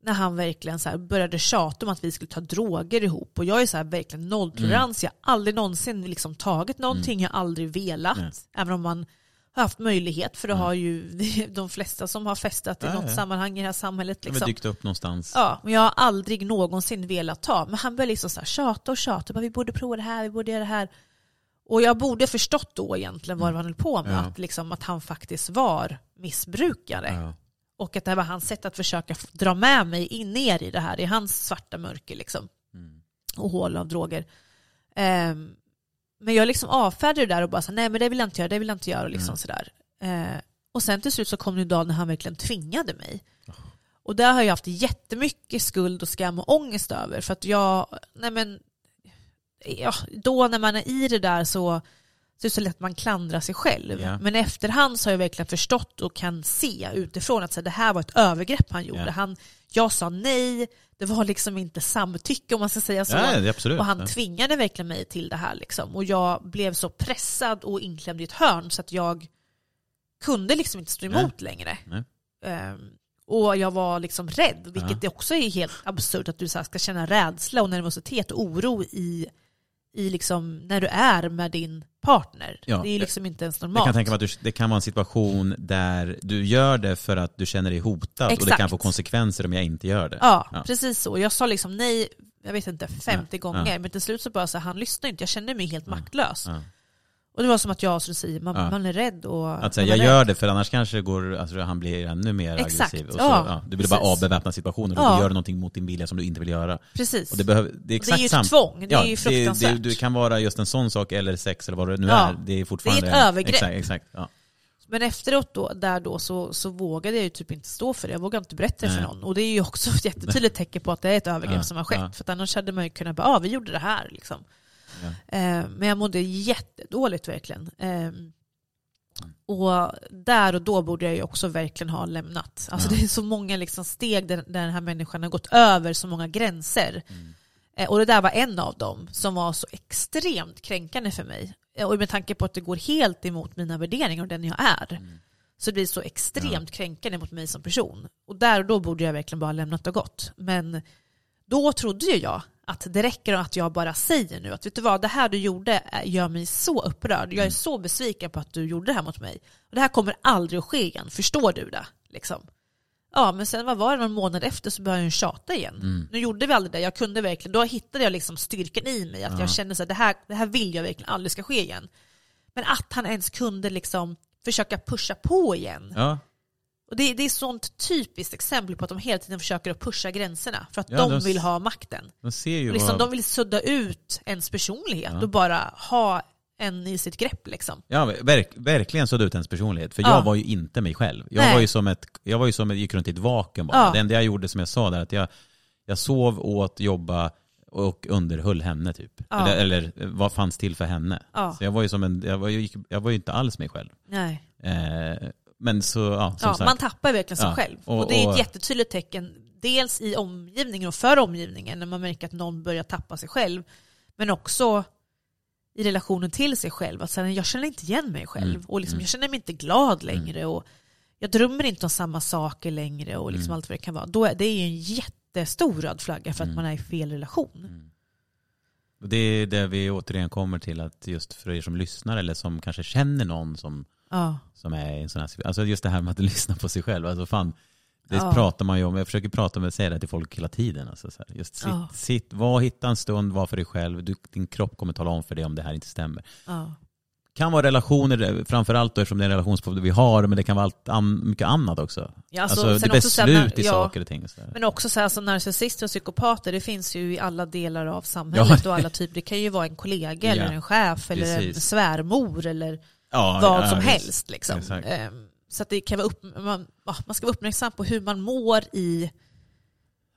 när han verkligen så började tjata om att vi skulle ta droger ihop. Och jag är så här verkligen nolltolerans, jag har aldrig någonsin liksom tagit någonting, jag har aldrig velat. Nej. Även om man har haft möjlighet, för det har ju de flesta som har festat i Ja, något ja. sammanhang i det här samhället. Det har Liksom. dykt upp någonstans. Ja, men jag har aldrig någonsin velat ta. Men han började liksom så här tjata och tjata. Bara, vi borde prova det här, vi borde göra det här. Och jag borde förstått då egentligen vad han höll på med. Ja. Att, liksom, att han faktiskt var missbrukare. Och att det här var hans sätt att försöka dra med mig in ner i det här. I hans svarta mörker liksom. Mm. Och hål av droger. Ehm, men jag liksom avfärdade det där och bara så, nej men det vill jag inte göra, det vill jag inte göra. Och, liksom Mm. sådär. Eh, och sen till slut så kom det en dag när han verkligen tvingade mig. Och där har jag haft jättemycket skuld och skam och ångest över. För att jag, nej men, ja, då när man är i det där så, så är det så lätt att man klandrar sig själv. Ja. Men efterhand så har jag verkligen förstått och kan se utifrån att så här, det här var ett övergrepp han gjorde. Ja. Han, jag sa nej, det var liksom inte samtycke om man ska säga så. Ja, är. Och han Ja. tvingade verkligen mig till det här. Liksom. Och jag blev så pressad och inklämd i ett hörn så att jag kunde liksom inte stå emot Nej. längre. Nej. Ehm, och jag var liksom rädd, vilket Ja. också är helt absurt att du så ska känna rädsla och nervositet och oro i, i liksom när du är med din partner. Ja, det är liksom inte ens Jag normalt. kan tänka mig att du, det kan vara en situation där du gör det för att du känner dig hotad och det Exakt. kan få konsekvenser om jag inte gör det. Ja, Ja. precis så. Jag sa liksom nej, jag vet inte, 50 Ja, gånger. Men till slut så bara så här, han lyssnade inte. Jag kände mig helt maktlös. Och det var som att jag, du säger, man, Ja. man är rädd och... Att säga, jag är gör rädd. det för annars kanske det går, alltså, han blir ännu mer Exakt, aggressiv. Och så, ja, ja, du vill bara precis. avbeväpna situationen och Ja. du gör någonting mot din vilja som du inte vill göra. Precis. Och det, behöver, det är Och det är exakt ju ett tvång, det är ju Det, fruktansvärt. det, det kan vara just en sån sak eller sex eller vad det nu är. Det är fortfarande... Det är ett övergrepp. Exakt, exakt. Men efteråt då, där då så, så vågade jag ju typ inte stå för det. Jag vågade inte berätta det för någon. Och det är ju också ett jättetydligt tecken på att det är ett övergrepp som har skett. För att annars hade man ju kunnat bara, ja vi gjorde det här liksom. Ja. Eh, men jag mådde jättedåligt verkligen. Eh, och där och då borde jag ju också verkligen ha lämnat. Alltså Ja. det är så många liksom steg där, där den här människan har gått över så många gränser. Mm. Eh, och det där var en av dem som var så extremt kränkande för mig. Eh, Och med tanke på att det går helt emot mina värderingar och den jag är. Mm. Så det blir så extremt kränkande mot mig som person. Och där och då borde jag verkligen bara ha lämnat och gått. Men då trodde ju jag att det räcker att jag bara säger nu att vet du vad, det här du gjorde är- gör mig så upprörd. Jag är så besviken på att du gjorde det här mot mig. Och det här kommer aldrig att ske igen, förstår du det? Liksom. Ja, men sen vad var det, någon månad efter så började jag tjata igen. Nu gjorde vi aldrig det, jag kunde verkligen, då hittade jag liksom styrkan i mig. Att jag kände att det här, det här vill jag verkligen aldrig ska ske igen. Men att han ens kunde liksom försöka pusha på igen. Ja, Och det, det är sånt typiskt exempel på att de hela tiden försöker att pusha gränserna för att Ja, de de- vill ha makten. de ser ju Liksom, vad... de vill sudda ut ens personlighet Ja. och bara ha en i sitt grepp. Liksom. Ja, verk, verkligen sådde ut ens personlighet. För Ja. jag var ju inte mig själv. Jag Nej. var ju som ett, jag var ju som ett, gick runt i ett vakuum bara. Ja. Det enda jag gjorde som jag sa där, att jag, jag sov, åt, jobba och underhöll henne typ. Ja. Eller, eller vad fanns till för henne. Så jag var ju som en, jag var ju, jag var ju inte alls mig själv. Nej. Eh, men så, ja, som Ja, sagt. man tappar verkligen sig Ja, själv. och- Och, det är och- ett jättetydligt tecken, dels i omgivningen och för omgivningen, när man märker att någon börjar tappa sig själv, men också i relationen till sig själv. Att säga, jag känner inte igen mig själv Mm, och liksom, mm. jag känner mig inte glad längre. Och jag drömmer inte om samma saker längre och liksom Mm. allt vad det kan vara. Då är, det är ju en jättestor röd flagga för att Mm. man är i fel relation. Mm. Och det är det vi återigen kommer till, att just för er som lyssnar eller som kanske känner någon som Ja. som är en sån här, alltså just det här med att lyssna på sig själv. Alltså fan, det Ja. pratar man ju om, jag försöker prata med, säga det till folk hela tiden. Alltså så här, just sitt, Ja. sitt, var, hitta en stund, var för dig själv. Du, din kropp kommer tala om för dig om det här inte stämmer. Ja. kan vara relationer, framförallt då eftersom det är en relationsproblem vi har, men det kan vara allt an, mycket annat också. Ja, Alltså, alltså, det så här när- i saker och ting. Så här. Men också så här som narcissister och psykopater, det finns ju i alla delar av samhället och alla typer. Det kan ju vara en kollega eller en chef eller en Precis. svärmor eller ja, vad ja, som helst. Liksom. Ehm, Så att det kan vara upp, man, ja, man ska vara uppmärksam på hur man mår i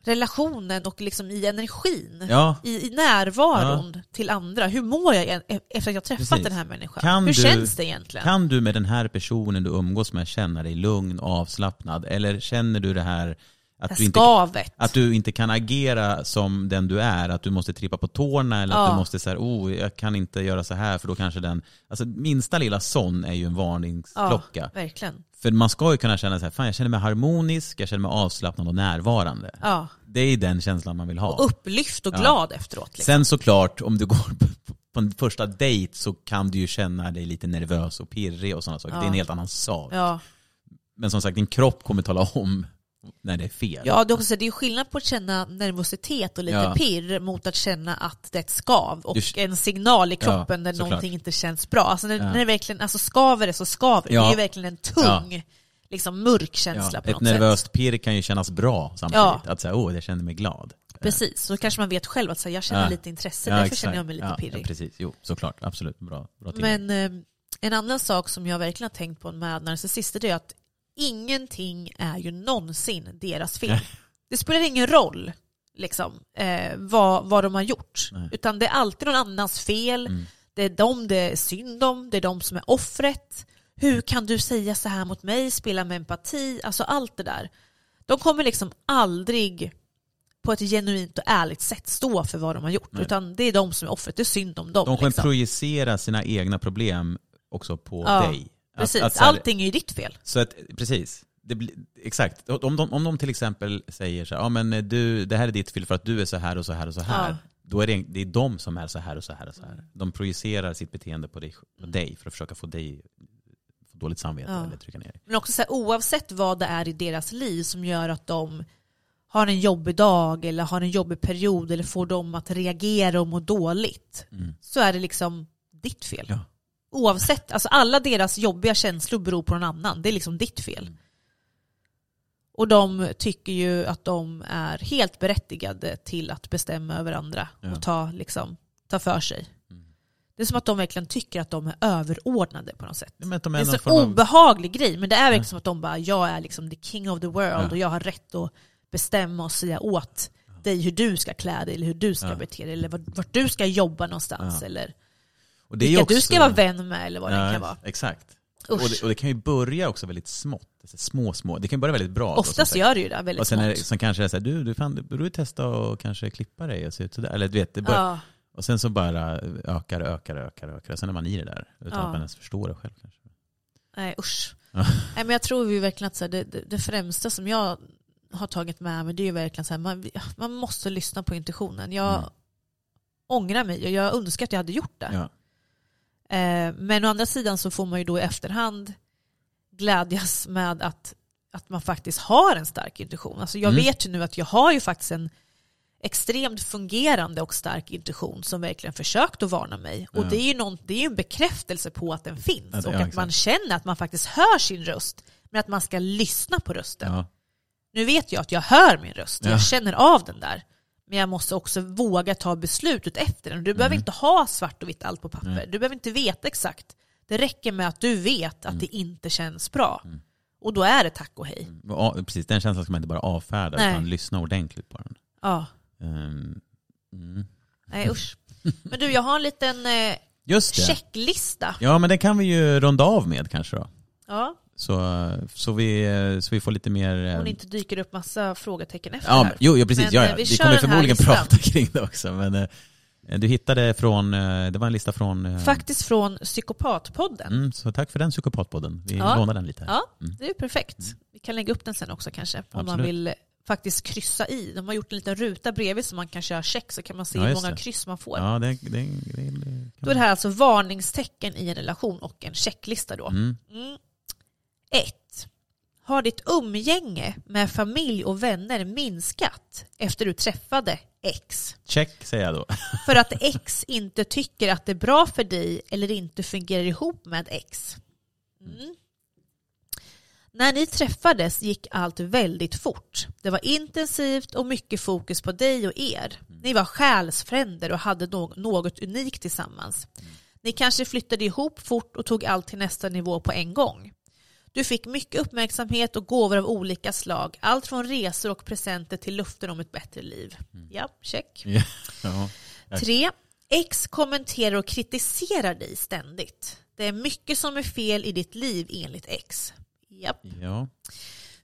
relationen och liksom i energin. Ja, I, I närvaron till andra. Hur mår jag igen e- efter att jag träffat Precis. den här människan? Kan hur du- känns det egentligen? Kan du med den här personen du umgås med känna dig lugn och avslappnad? Eller känner du det här att du inte. Att du inte kan agera som den du är, att du måste trippa på tårna eller att Ja. du måste säga oh, jag kan inte göra så här för då kanske den... Alltså minsta lilla sån är ju en varningsklocka. ja, verkligen. För man ska ju kunna känna så här, fan jag känner mig harmonisk, jag känner mig avslappnad och närvarande. Ja. Det är den känslan man vill ha. Och upplyft och Ja. glad efteråt. Liksom. Sen såklart, om du går på- en första dejt så kan du ju känna dig lite nervös och pirrig och sådana saker. Ja. Det är en helt annan sak. Ja. Men som sagt, din kropp kommer tala om när det är fel. Ja, det är, också, så- det är skillnad på att känna nervositet och lite Ja. pirr mot att känna att det är ett skav och Du- en signal i kroppen Ja, när någonting inte känns bra. Alltså när, Ja. när det verkligen alltså skaver det så skaver det. Det är ju verkligen en tung, liksom mörk känsla Ja, på ett något nervöst sätt. pirr kan ju kännas bra samtidigt. Ja. Att säga, åh, jag känner mig glad. Precis, så kanske man vet själv att så här, jag känner Ja. lite intresse, Ja, därför exakt. känner jag mig lite ja, pirrig. Ja, precis, jo, såklart. Absolut. Bra, bra. Men eh, en annan sak som jag verkligen har tänkt på med narcissister det är att ingenting är ju någonsin deras fel. Det spelar ingen roll liksom, eh, vad, vad de har gjort. Nej. Utan det är alltid någon annans fel. Mm. Det är de det är synd om, det är de som är offret. Hur kan du säga så här mot mig? Spela med empati, alltså allt det där. De kommer liksom aldrig på ett genuint och ärligt sätt stå för vad de har gjort. Nej. Utan det är de som är offret, det är synd om dem. De kommer liksom. projicera sina egna problem också på Ja, dig. Att- Precis, att så här- allting är ju ditt fel. Så att, precis. Blir, exakt. Om de, om de till exempel säger så här, ja men du, det här är ditt fel för att du är så här och så här och så här. Ja. Då är det, det är de som är så här och så här och så här. De projicerar sitt beteende på dig, på dig för att försöka få dig få dåligt samvete Ja. eller trycka ner dig. Men också så här, oavsett vad det är i deras liv som gör att de har en jobbig dag eller har en jobbig period eller får dem att reagera och må dåligt Mm. så är det liksom ditt fel. Ja. Oavsett, alltså alla deras jobbiga känslor beror på någon annan. Det är liksom ditt fel. Mm. Och de tycker ju att de är helt berättigade till att bestämma över andra Ja. och ta, liksom, ta för sig. Mm. Det är som att de verkligen tycker att de är överordnade på något sätt. De Det är en så form av- obehaglig grej, men det är verkligen Ja. som att de bara, jag är liksom the king of the world Ja. och jag har rätt att bestämma och säga åt dig hur du ska klä dig eller hur du ska bete dig eller vart, du ska jobba någonstans eller och det vilka också- du ska vara vän med eller vad det Ja, kan vara. Exakt. Och det, och det kan ju börja också väldigt smått. Alltså små, små. Det kan börja väldigt bra. då, Oftast sagt. gör det ju det väldigt Och sen är det, som kanske är så här, du, du, fan, du borde testa och kanske klippa dig och se ut sådär. Eller du vet, det börjar, Ja, Och sen så bara ökar, ökar, ökar, ökar. Och sen är man i det där utan Ja. att man ens förstår det själv kanske. nej usch. Nej, men jag tror ju verkligen att så här, det, det, det främsta som jag har tagit med mig det är ju verkligen så här, man, man måste lyssna på intuitionen. Jag Mm. ångrar mig och jag önskar att jag hade gjort det. Ja. Eh, men å andra sidan så får man ju då i efterhand glädjas med att, att man faktiskt har en stark intuition. Alltså jag Mm. vet ju nu att jag har ju faktiskt en, extremt fungerande och stark intuition som verkligen försökt att varna mig. Och Ja. det är ju någon, det är en bekräftelse på att den finns Ja, det- och ja, att man känner att man faktiskt hör sin röst. Men att man ska lyssna på rösten. Nu vet jag att jag hör min röst, Ja. jag känner av den där. Men jag måste också våga ta beslut ut efter den. Du behöver inte ha svart och vitt allt på papper. Mm. Du behöver inte veta exakt. Det räcker med att du vet Mm. att det inte känns bra. Och då är det tack och hej. Ja, precis, den känslan ska man inte bara avfärda Nej. utan lyssna ordentligt på den. Ja, mm. nej usch. Men du, jag har en liten eh, Just det. checklista. Ja, men den kan vi ju runda av med kanske då. Ja, Så, så, vi, så vi får lite mer... eh, om det inte dyker upp massa frågetecken efter Ja, här. jo, jo, precis. Men, ja, eh, ja. vi Vi, kommer förmodligen prata kring det också. Men eh, du hittade från, det var en lista från... Faktiskt från Psykopatpodden. Mm, så tack för den psykopatpodden. Vi Ja. lånar den lite här. Ja, Mm. det är perfekt. Vi kan lägga upp den sen också kanske. Om man Absolut. vill faktiskt kryssa i. De har gjort en liten ruta bredvid så man kan köra check så kan man se Ja, hur många det. kryss man får. Ja, det, det, det, det Då är det här alltså varningstecken i en relation och en checklista då. Mm. Mm. Ett. Har ditt umgänge med familj och vänner minskat efter du träffade X? Check säger jag då. För att X inte tycker att det är bra för dig eller inte fungerar ihop med X. Mm. När ni träffades gick allt väldigt fort. Det var intensivt och mycket fokus på dig och er. Ni var själsfränder och hade nå- något unikt tillsammans. Ni kanske flyttade ihop fort och tog allt till nästa nivå på en gång. Du fick mycket uppmärksamhet och gåvor av olika slag. Allt från resor och presenter till luften om ett bättre liv. Ja, check. Ja. Ja. Tre, X kommenterar och kritiserar dig ständigt. Det är mycket som är fel i ditt liv enligt X. Japp. ja.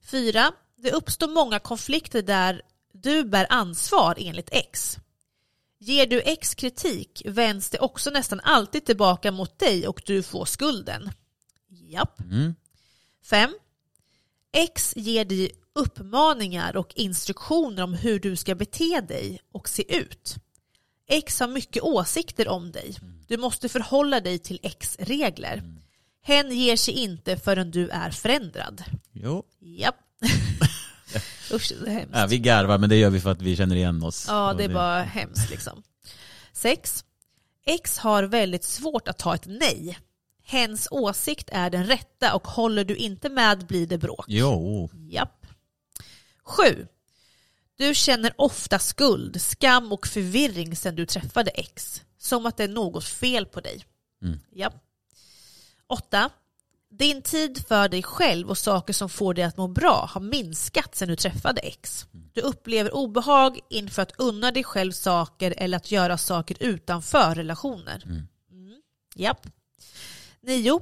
Fyra, det uppstår många konflikter där du bär ansvar enligt X. Ger du X kritik vänds det också nästan alltid tillbaka mot dig och du får skulden. Japp. Mm. 5. X ger dig uppmaningar och instruktioner om hur du ska bete dig och se ut. X har mycket åsikter om dig. Du måste förhålla dig till X-regler. Hen ger sig inte förrän du är förändrad. Jo. Japp. Usch, det är hemskt. Ja, vi garvar, men det gör vi för att vi känner igen oss. Ja, det är bara hemskt liksom. 6. X har väldigt svårt att ta ett nej. Hens åsikt är den rätta och håller du inte med blir det bråk. Jo. Japp. 7. Du känner ofta skuld, skam och förvirring sedan du träffade X. Som att det är något fel på dig. Mm. Japp. 8. Din tid för dig själv och saker som får dig att må bra har minskat sedan du träffade X. Du upplever obehag inför att unna dig själv saker eller att göra saker utanför relationer. Mm. Japp. 9.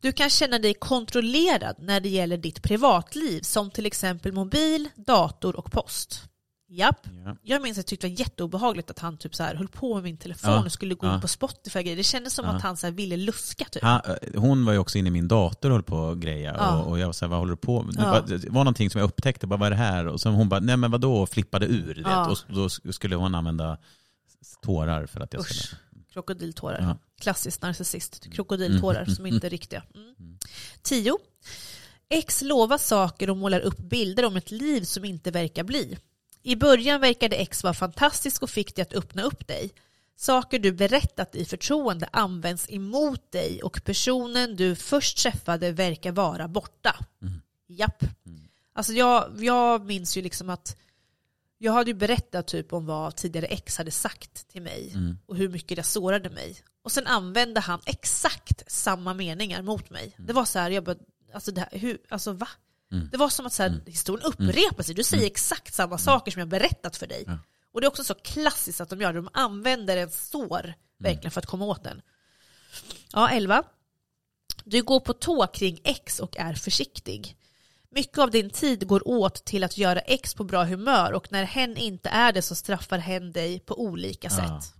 Du kan känna dig kontrollerad när det gäller ditt privatliv som till exempel mobil, dator och post. Japp. Ja. Jag minns att jag tyckte det var jätteobehagligt att han typ så här höll på med min telefon Ja, och skulle gå ja. in på Spotify. grejer. Det kändes som att han så ville luska typ. Ha, hon var ju också inne i min dator och höll på och greja. Ja. Och, och jag var så här, vad håller du på med? Det var, det var någonting som jag upptäckte, bara, vad är det här? Och sen hon bara, nej men vadå? Och flippade ur. vet. Och då skulle hon använda tårar för att jag skulle... Krokodiltårar. Ja. Klassiskt narcissist. Krokodiltårar Mm. som inte är riktiga. Mm. 10. X lovar saker och målar upp bilder om ett liv som inte verkar bli. I början verkade X vara fantastisk och fick dig att öppna upp dig. Saker du berättat i förtroende används emot dig och personen du först träffade verkar vara borta. Mm. Japp. Alltså jag, jag minns ju liksom att jag hade ju berättat typ om vad tidigare ex hade sagt till mig Mm. och hur mycket det sårade mig. Och sen använde han exakt samma meningar mot mig. Det var så här, jag bara, alltså, det här, hur, alltså va? Mm. Det var som att så här, historien upprepar sig. Du säger exakt samma saker som jag berättat för dig. Ja. Och det är också så klassiskt att de gör det. De använder en sår verkligen för att komma åt den. Ja, 11. Du går på tå kring X och är försiktig. Mycket av din tid går åt till att göra X på bra humör och när hen inte är det så straffar hen dig på olika sätt.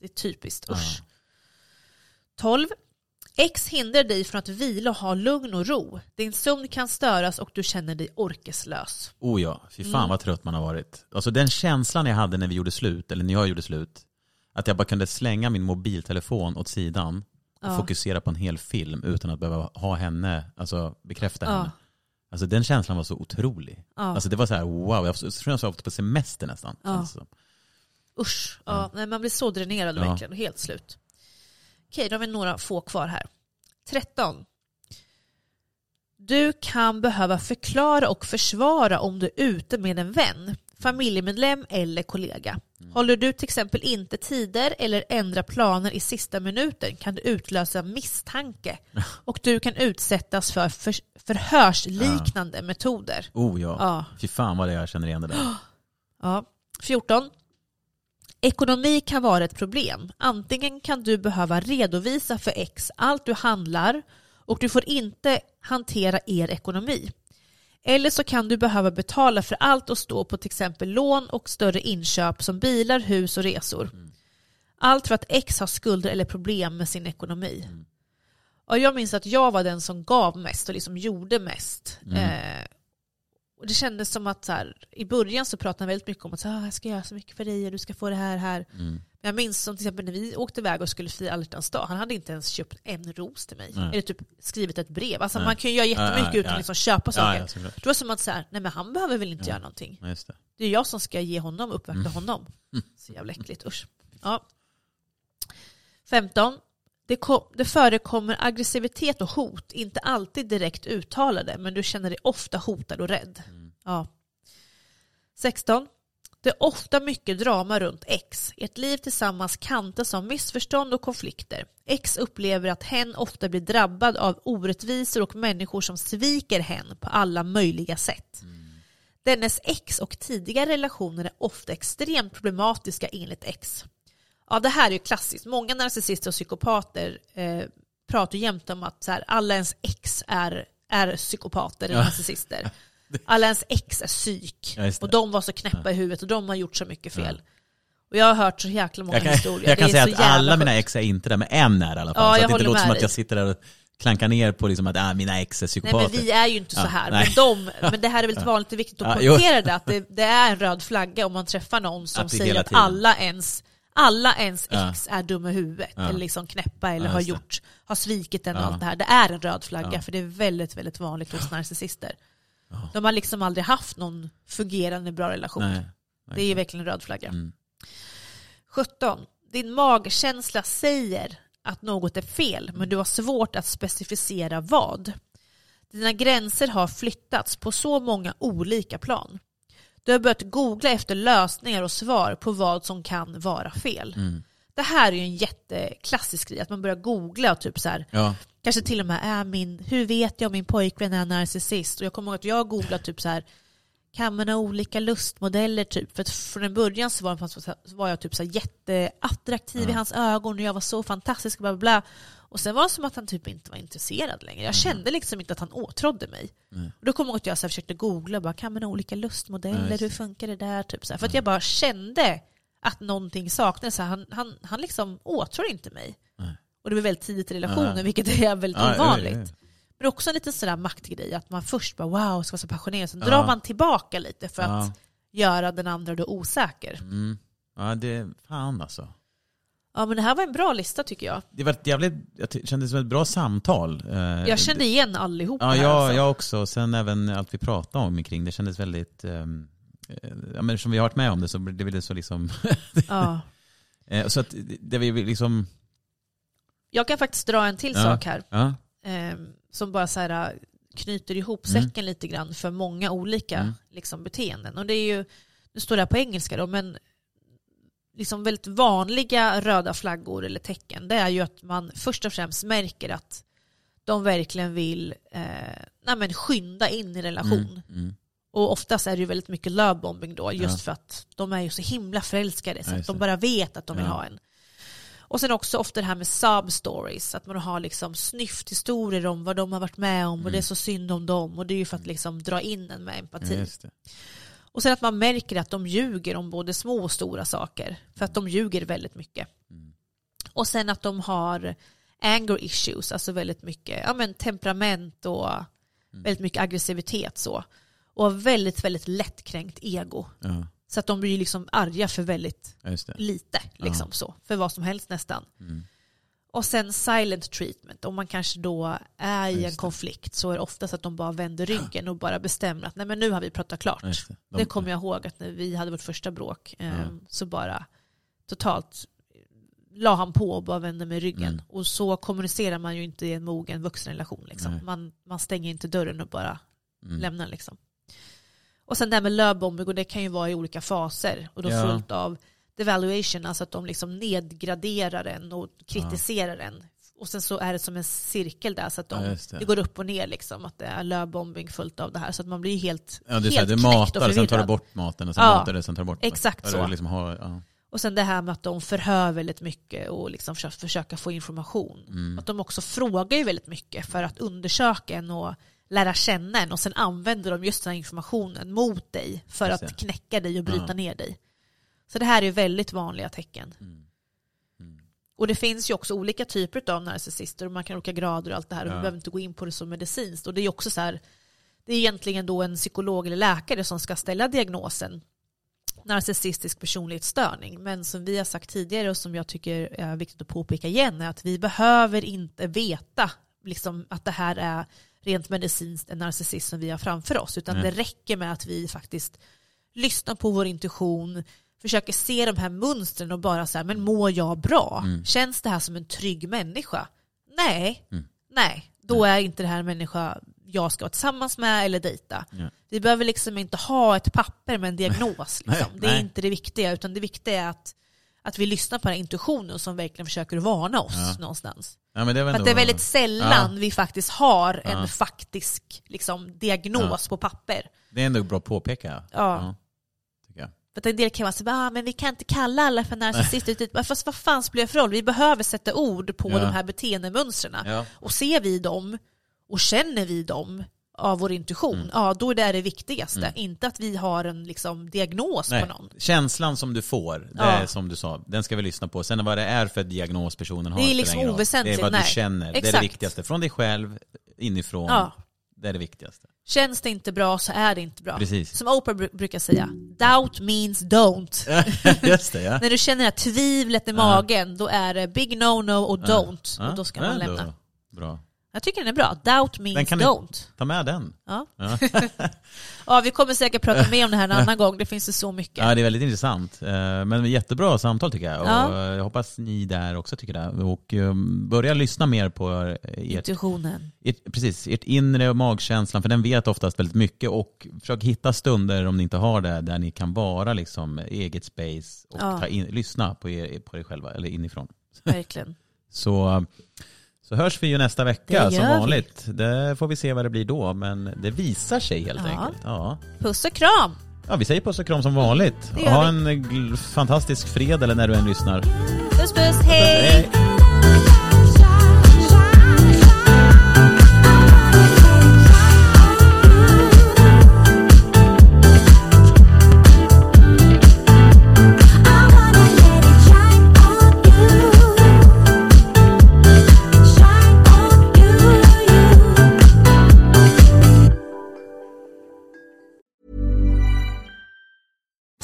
Det är typiskt, usch. Ja. 12. X hindrar dig från att vila och ha lugn och ro. Din sömn kan störas och du känner dig orkeslös. Oh ja, fy fan Mm. vad trött man har varit. Alltså den känslan jag hade när vi gjorde slut, eller när jag gjorde slut, att jag bara kunde slänga min mobiltelefon åt sidan och Ja. fokusera på en hel film utan att behöva ha henne, alltså bekräfta Ja. henne. Alltså den känslan var så otrolig. Ja. Alltså det var så här, wow, jag tror jag var på semester nästan. Ja. som. Usch, ja. nej, man blir så dränerad Ja. verkligen, helt slut. Okej, då har vi några få kvar här. 13. Du kan behöva förklara och försvara om du är ute med en vän, familjemedlem eller kollega. Håller du till exempel inte tider eller ändrar planer i sista minuten kan det utlösa misstanke och du kan utsättas för för förhörsliknande metoder. Oh ja. Ja. Fy fan vad det jag känner igen det där. Ja. 14. Ekonomi kan vara ett problem. Antingen kan du behöva redovisa för X allt du handlar och du får inte hantera er ekonomi. Eller så kan du behöva betala för allt och stå på till exempel lån och större inköp som bilar, hus och resor. Allt för att X har skulder eller problem med sin ekonomi. Och jag minns att jag var den som gav mest och liksom gjorde mest. Eh, och det kändes som att så här, i början så pratade han väldigt mycket om att så, här, jag ska göra så mycket för dig och du ska få det här här. Mm. Men jag minns som till exempel när vi åkte iväg och skulle fira alla dag. Han hade inte ens köpt en ros till mig. Nej. Eller typ skrivit ett brev. Alltså Nej. man kan ju göra jättemycket Ja, ja, utan ja. liksom köpa Ja, saker. ja, såklart. det var som att så här, nej men han behöver väl inte göra någonting. Ja, det. Det är jag som ska ge honom, uppvakta Mm. honom. Så jävla äckligt, usch. Ja. 15. Det, kom, det förekommer aggressivitet och hot, inte alltid direkt uttalade, men du känner dig ofta hotad och rädd. Ja. 16. Det är ofta mycket drama runt X. Ert liv tillsammans kantas av missförstånd och konflikter. X upplever att hen ofta blir drabbad av orättvisor och människor som sviker hen på alla möjliga sätt. Dennes ex och tidigare relationer är ofta extremt problematiska enligt X. Ja, det här är ju klassiskt. Många narcissister och psykopater eh, pratar jämt om att så här, alla ens ex är, är psykopater eller Ja. narcissister. Alla ens ex är psyk. Ja, det. och de var så knäppa i huvudet och de har gjort så mycket fel. Och jag har hört så jäkla många Jag kan, historier. jag kan Det säga att alla mina sjukt. ex är inte där, men en är i alla fall. Ja, så att det inte låter som att jag sitter där och klankar ner på liksom att ah, mina ex är Nej psykopater. men vi är ju inte så Ja, här. nej. Men, de, men det här är väldigt vanligt och viktigt att Ja, poängtera det, att det, det är en röd flagga om man träffar någon som Att det säger att alla ens, alla ens ex är dumma i huvudet, eller liksom knäppa eller har gjort, har svikit en och allt det här. Det är en röd flagga för det är väldigt, väldigt vanligt hos narcissister. De har liksom aldrig haft någon fungerande bra relation. Nej. Det är ju verkligen en röd flagga. Mm. 17. Din magkänsla säger att något är fel, men du har svårt att specificera vad. Dina gränser har flyttats på så många olika plan. Du har börjat googla efter lösningar och svar på vad som kan vara fel. Mm. Det här är ju en jätteklassisk grej, att man börjar googla och typ så här, Ja. kanske till och med är min, hur vet jag om min pojkvän är narcissist? Och jag kommer ihåg att jag har googlat typ så här, kan man ha olika lustmodeller typ? För att från en början så var, jag typ så här jätteattraktiv i Ja. hans ögon och jag var så fantastisk bla bla bla. Och sen var det som att han typ inte var intresserad längre. Jag kände liksom inte att han åtrådde mig. Nej. Och då kommer jag ihåg att jag så försökte googla, bara, kan man ha olika lustmodeller? just Hur funkar det där? Typ så här. För att jag bara kände att någonting saknades. Han, han, han liksom åtrår inte mig. Nej. Och det var väldigt tidigt i relationen, vilket är väldigt ovanligt. Men också en liten sådär maktgrej, att man först bara wow, ska vara så passionerad, sen drar man tillbaka lite för att göra den andra då osäker. Mm. Ja, det, fan alltså. Ja men det här var en bra lista tycker jag. Det var ett jävligt, jag kände som ett bra samtal. Eh, Jag kände igen allihopa Ja, här jag, alltså. jag också. Sen även allt vi pratade om kring det kändes väldigt, eh, ja, men som vi har varit med om det så det blev det så liksom, Ja. eh, så att det vi liksom, Jag kan faktiskt dra en till Ja. sak här. ja, ehm, som bara så här, knyter ihop Mm. säcken lite grann för många olika Mm. liksom, beteenden. Och det är ju, nu står det här på engelska då, men liksom väldigt vanliga röda flaggor eller tecken, det är ju att man först och främst märker att de verkligen vill eh, nej men skynda in i relation. mm, mm, Och oftast är det ju väldigt mycket lovebombing då, just Ja. för att de är ju så himla förälskade så Ja, att de bara vet att de vill Ja. ha en. Och sen också ofta det här med sob stories, att man har liksom snyfthistorier om vad de har varit med om och det är så synd om dem och det är ju för att liksom dra in en med ja, empati. det. Och sen att man märker att de ljuger om både små och stora saker, för att de ljuger väldigt mycket. Mm. Och sen att de har anger issues, alltså väldigt mycket ja, men temperament och Mm. väldigt mycket aggressivitet så. Och har väldigt, väldigt lättkränkt ego. Ja, Så att de blir liksom arga för väldigt ja, lite, liksom så. För vad som helst nästan. Mm. Och sen silent treatment, om man kanske då är i en konflikt så är det oftast att de bara vänder ryggen och bara bestämmer att nej men nu har vi pratat klart. Det. De- Det kommer jag ihåg att när vi hade vårt första bråk eh, Ja. så bara totalt la han på och bara vände med ryggen. Mm. Och så kommunicerar man ju inte i en mogen vuxenrelation. Liksom. Man, man stänger inte dörren och bara Mm. lämnar. Liksom. Och sen det här med lövbombing, och det kan ju vara i olika faser. Och då Ja. fullt av devaluation, alltså att de liksom nedgraderar en och kritiserar en. Och sen så är det som en cirkel där, så att de, Ja, det. det. går upp och ner liksom. Att det är lövbombing fullt av det här. Så att man blir helt, Ja, du, helt säger, du knäckt matar, och sen tar du bort maten och sen Ja. matar du, sen tar du bort Exakt Där så. Liksom har, ja. Och sen det här med att de förhör väldigt mycket och liksom försöka få information. Mm. Att de också frågar ju väldigt mycket för att undersöka en och lära känna en och sen använder de just den här informationen mot dig för att det. knäcka dig och bryta Ja. ner dig. Så det här är väldigt vanliga tecken. Mm. Mm. Och det finns ju också olika typer av narcissister och man kan olika grader och allt det här och Ja. vi behöver inte gå in på det så medicinskt. Och det är också så här, det är egentligen då en psykolog eller läkare som ska ställa diagnosen narcissistisk personlighetsstörning. Men som vi har sagt tidigare och som jag tycker är viktigt att påpeka igen är att vi behöver inte veta liksom, att det här är rent medicinskt en narcissist som vi har framför oss. Utan Nej. det räcker med att vi faktiskt lyssnar på vår intuition, försöker se de här mönstren och bara så här, men mår jag bra? Mm. Känns det här som en trygg människa? Nej, Mm. nej, då är inte det här en människa jag ska vara tillsammans med eller dejta. Ja. Vi behöver liksom inte ha ett papper med en diagnos. Nej, Liksom. det är nej. inte det viktiga, utan det viktiga är att, att vi lyssnar på den här intuitionen som verkligen försöker varna oss Ja. Ja, någonstans. men det, ändå, att det är väldigt sällan vi faktiskt har en Ja. faktisk liksom, diagnos på papper. det är ändå bra att påpeka. Ja. För att en del kan vara så ah, men vi kan inte kalla alla för narcissister. Typ, Fast vad fan spelar det för roll? Vi behöver sätta ord på Ja. de här beteendemönstren. Ja. Och ser vi dem och känner vi dem av vår intuition, Mm. ja då är det det viktigaste. Inte att vi har en liksom, diagnos Nej, på någon. känslan som du får, det Ja. är som du sa, den ska vi lyssna på. Sen vad det är för diagnos personen har Det är liksom oväsentligt, Det är vad nej. du känner, det är det Exakt. viktigaste. Från dig själv, inifrån, Ja. Det är det viktigaste. Känns det inte bra så är det inte bra. Precis. Som Oprah bru- brukar säga, doubt means don't. Just det, ja. När du känner det här tvivlet i magen, då är det big no-no och don't. Ja, Och då ska man då- lämna. Bra. Jag tycker den är bra. Doubt means don't. Ta med den. Ja. Ja. vi kommer säkert prata mer om det här en annan gång. Det finns ju så mycket. Ja, det är väldigt intressant. Eh, Men jättebra samtal tycker jag. Ja. Och eh, jag hoppas ni där också tycker det. Och eh, börja lyssna mer på ert, Intuitionen. ert, precis, ert inre och magkänslan, för den vet oftast väldigt mycket. Och försök hitta stunder, om ni inte har det, där ni kan vara liksom eget space och Ja. ta in, lyssna på er, på er själva, eller inifrån. Verkligen. Så, så hörs vi ju nästa vecka som gör vi. vanligt. Det får vi se vad det blir då, men det visar sig helt Ja. enkelt. Ja. Puss och kram! Ja, vi säger puss och kram som vanligt. Ha vi. en fantastisk fredag eller när du än lyssnar. Puss puss, hej! Hej!